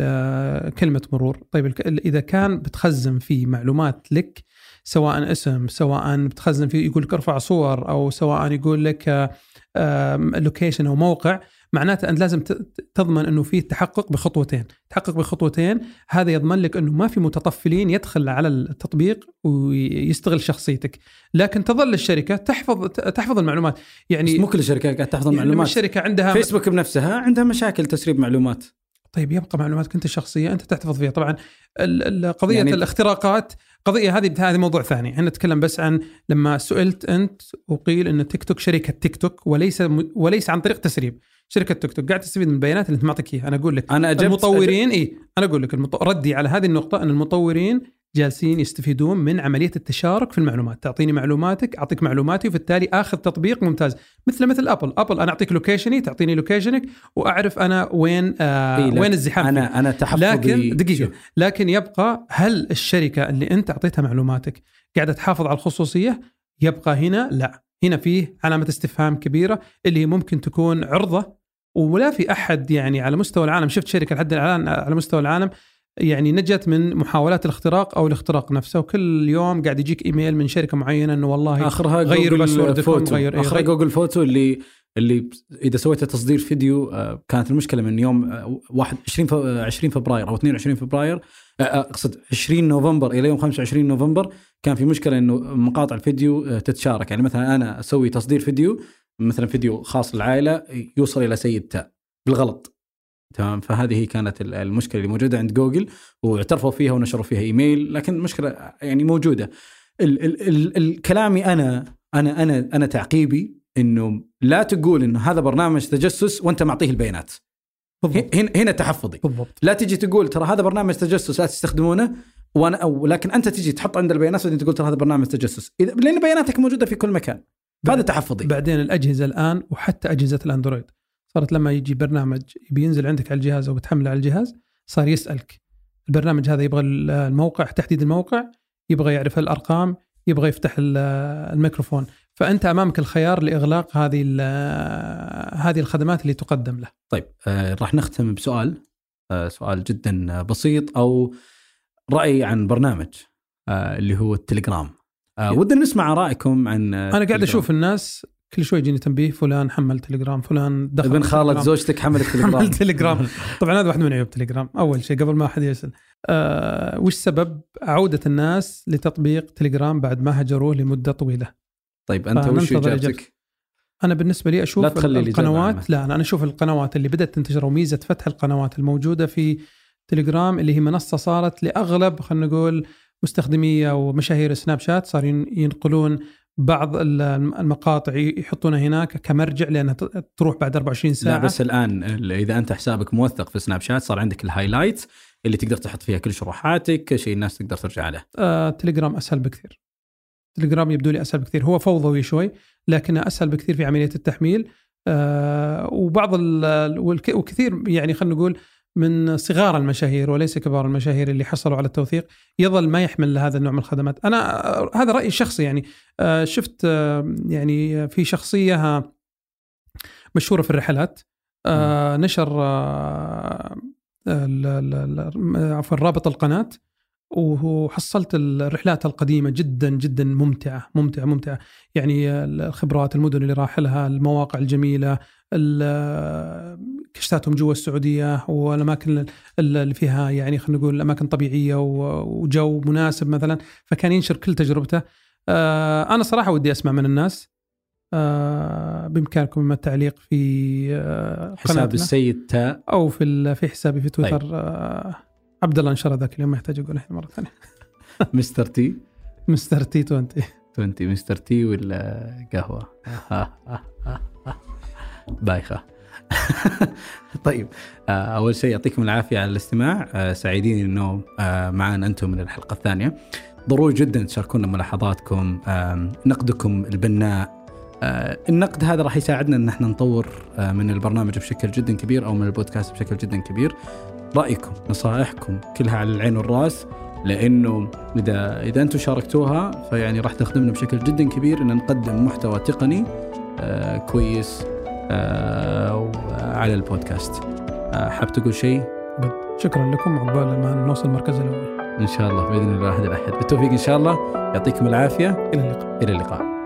كلمة مرور. طيب إذا كان بتخزن فيه معلومات لك سواء اسم سواء بتخزن فيه يقول لك ارفع صور أو سواء يقول لك لوكيشن أو موقع معناته أنت لازم تضمن أنه فيه تحقق بخطوتين. تحقق بخطوتين هذا يضمن لك أنه ما في متطفلين يدخل على التطبيق ويستغل شخصيتك. لكن تظل الشركة تحفظ تحفظ المعلومات. يعني مو كل الشركات قاعد تحفظ يعني لما معلومات. الشركة عندها فيسبوك بنفسها عندها مشاكل تسريب معلومات. طيب يبقى معلوماتك أنت الشخصية أنت تحتفظ فيها طبعا قضية يعني الاختراقات قضية هذه هذه موضوع ثاني. إحنا نتكلم بس عن لما سئلت أنت وقيل إن تيك توك شركة تيك توك وليس وليس عن طريق تسريب. شركة تيك توك قاعد تستفيد من البيانات اللي أنت معطيك إياها. أنا أقول لك أنا اجبت المطورين اي أنا أقول لك المط... ردي على هذه النقطة أن المطورين جالسين يستفيدون من عملية التشارك في المعلومات. تعطيني معلوماتك أعطيك معلوماتي وبالتالي آخذ تطبيق ممتاز. مثل مثل Apple Apple أنا أعطيك location ي تعطيني لوكيشنك وأعرف أنا وين آه إيه، وين الزحام فيه. أنا أنا تحفظي لكن دقيقة. شوف، لكن يبقى هل الشركة اللي أنت أعطيتها معلوماتك قاعدة تحافظ على الخصوصية؟ يبقى هنا لا. هنا فيه علامة استفهام كبيرة اللي هي ممكن تكون عرضة ولا في أحد يعني على مستوى العالم. شفت شركة لحد الآن على مستوى العالم يعني نجت من محاولات الاختراق أو الاختراق نفسه. وكل يوم قاعد يجيك إيميل من شركة معينة إنه والله آخرها غير Google password كم، photo. غير إيه، آخرها غير- Google Photo اللي اللي إذا سويت تصدير فيديو آه، كانت المشكلة من يوم آه، واحد 20 ف- آه، 20 فبراير أو 22 فبراير آه، آه، أقصد 20 نوفمبر إلى يوم 25 نوفمبر كان في مشكلة إنه مقاطع الفيديو تتشارك. يعني مثلا أنا أسوي تصدير فيديو مثلا فيديو خاص للعائلة يوصل إلى سيد تاء بالغلط. تمام؟ فهذه هي كانت ال- المشكلة اللي موجودة عند جوجل واعترفوا فيها ونشروا فيها إيميل لكن المشكلة يعني موجودة. ال ال ال الكلامي أنا أنا أنا أنا تعقيبي إنه لا تقول إنه هذا برنامج تجسس وأنت معطيه البيانات. بالضبط. هنا هنا تحفظي. بالضبط. لا تجي تقول ترى هذا برنامج تجسس لا تستخدمونه وأنا أو لكن أنت تجي تحط عند البيانات بعدين تقول ترى هذا برنامج تجسس. إذا لأن بياناتك موجودة في كل مكان. هذا تحفظي. بعدين الأجهزة الآن وحتى أجهزة الأندرويد. صارت لما يجي برنامج يبي ينزل عندك على الجهاز أو بتحمله على الجهاز صار يسألك البرنامج هذا يبغى الموقع تحديد الموقع يبغى يعرف الأرقام يبغى يفتح ال- الميكروفون فأنت أمامك الخيار لإغلاق هذه هذه الخدمات اللي تقدم له طيب آه راح نختم بسؤال آه سؤال جدا بسيط أو رأي عن برنامج آه اللي هو التليجرام آه. ودنا نسمع ارائكم عن أنا قاعد. أشوف الناس كل شوي يجيني تنبيه فلان حمل تليجرام فلان دخل ابن خالة تليجرام. زوجتك حمل التليجرام حمل تليجرام طبعا هذا واحد من عيوب تليجرام أول شيء قبل ما أحد يسأل أه وش سبب عودة الناس لتطبيق تليجرام بعد ما هجروه لمدة طويلة طيب أنت وش إجابتك؟ أنا بالنسبة لي أشوف لا تخلي القنوات. لا أنا أشوف القنوات اللي بدأت تنتشر وميزة فتح القنوات الموجودة في تليجرام اللي هي منصة صارت لأغلب خلينا نقول مستخدمي ومشاهير سناب شات صار ين- ينقلون بعض ال- المقاطع يحطونها هناك كمرجع لأنها تروح بعد 24 ساعه لا بس الآن ال- إذا أنت حسابك موثق في سناب شات صار عندك ال highlight اللي تقدر تحط فيها كل شروحاتك شيء الناس تقدر ترجع له. آه، تليجرام أسهل بكثير. تليجرام يبدو لي أسهل بكثير، هو فوضوي شوي لكنه أسهل بكثير في عملية التحميل. آه، وبعض وكثير يعني خلينا نقول من صغار المشاهير وليس كبار المشاهير اللي حصلوا على التوثيق يظل ما يحمل هذا النوع من الخدمات، أنا آه، هذا رأيي الشخصي يعني. آه، شفت آه، يعني في شخصية مشهورة في الرحلات. آه، نشر عفوا رابط القناة. وحصلت الرحلات القديمة جدا جدا ممتعة ممتعة ممتعة. يعني الخبرات المدن اللي راح لها المواقع الجميلة ال- كشتاتهم جوا السعودية والأماكن اللي فيها يعني خلينا نقول أماكن طبيعية وجو مناسب مثلا. فكان ينشر كل تجربته. آه، أنا صراحة ودي أسمع من الناس. آه، بإمكانكم التعليق في آه، حساب. السيد تاء أو في في حسابي في تويتر. طيب. عبد الله انشر ذاك اليوم ما يحتاج أقول الحين مرة ثانية. Mister T. Mister T 20 20 Mister T ولا قهوة. بايخة. طيب آه، أول شيء يعطيكم العافية على الاستماع. آه، سعيدين إنه آه، معنا أنتم من الحلقة الثانية. ضروري جدا تشاركونا ملاحظاتكم نقدكم البناء. النقد هذا راح يساعدنا إن إحنا نطور من البرنامج بشكل جدا كبير أو من البودكاست بشكل جدا كبير. رأيكم نصائحكم كلها على العين والرأس لأنه إذا إذا أنتم شاركتوها فيعني راح تخدمنا بشكل جدا كبير إن نقدم محتوى تقني آه، كويس آه، على البودكاست. آه، حاب تقول شيء؟ شكرا لكم عقبال ما نوصل المركز الأول. إن شاء الله بإذن الله احد الأحد. بالتوفيق إن شاء الله. يعطيكم العافية. إلى اللقاء. إلى اللقاء.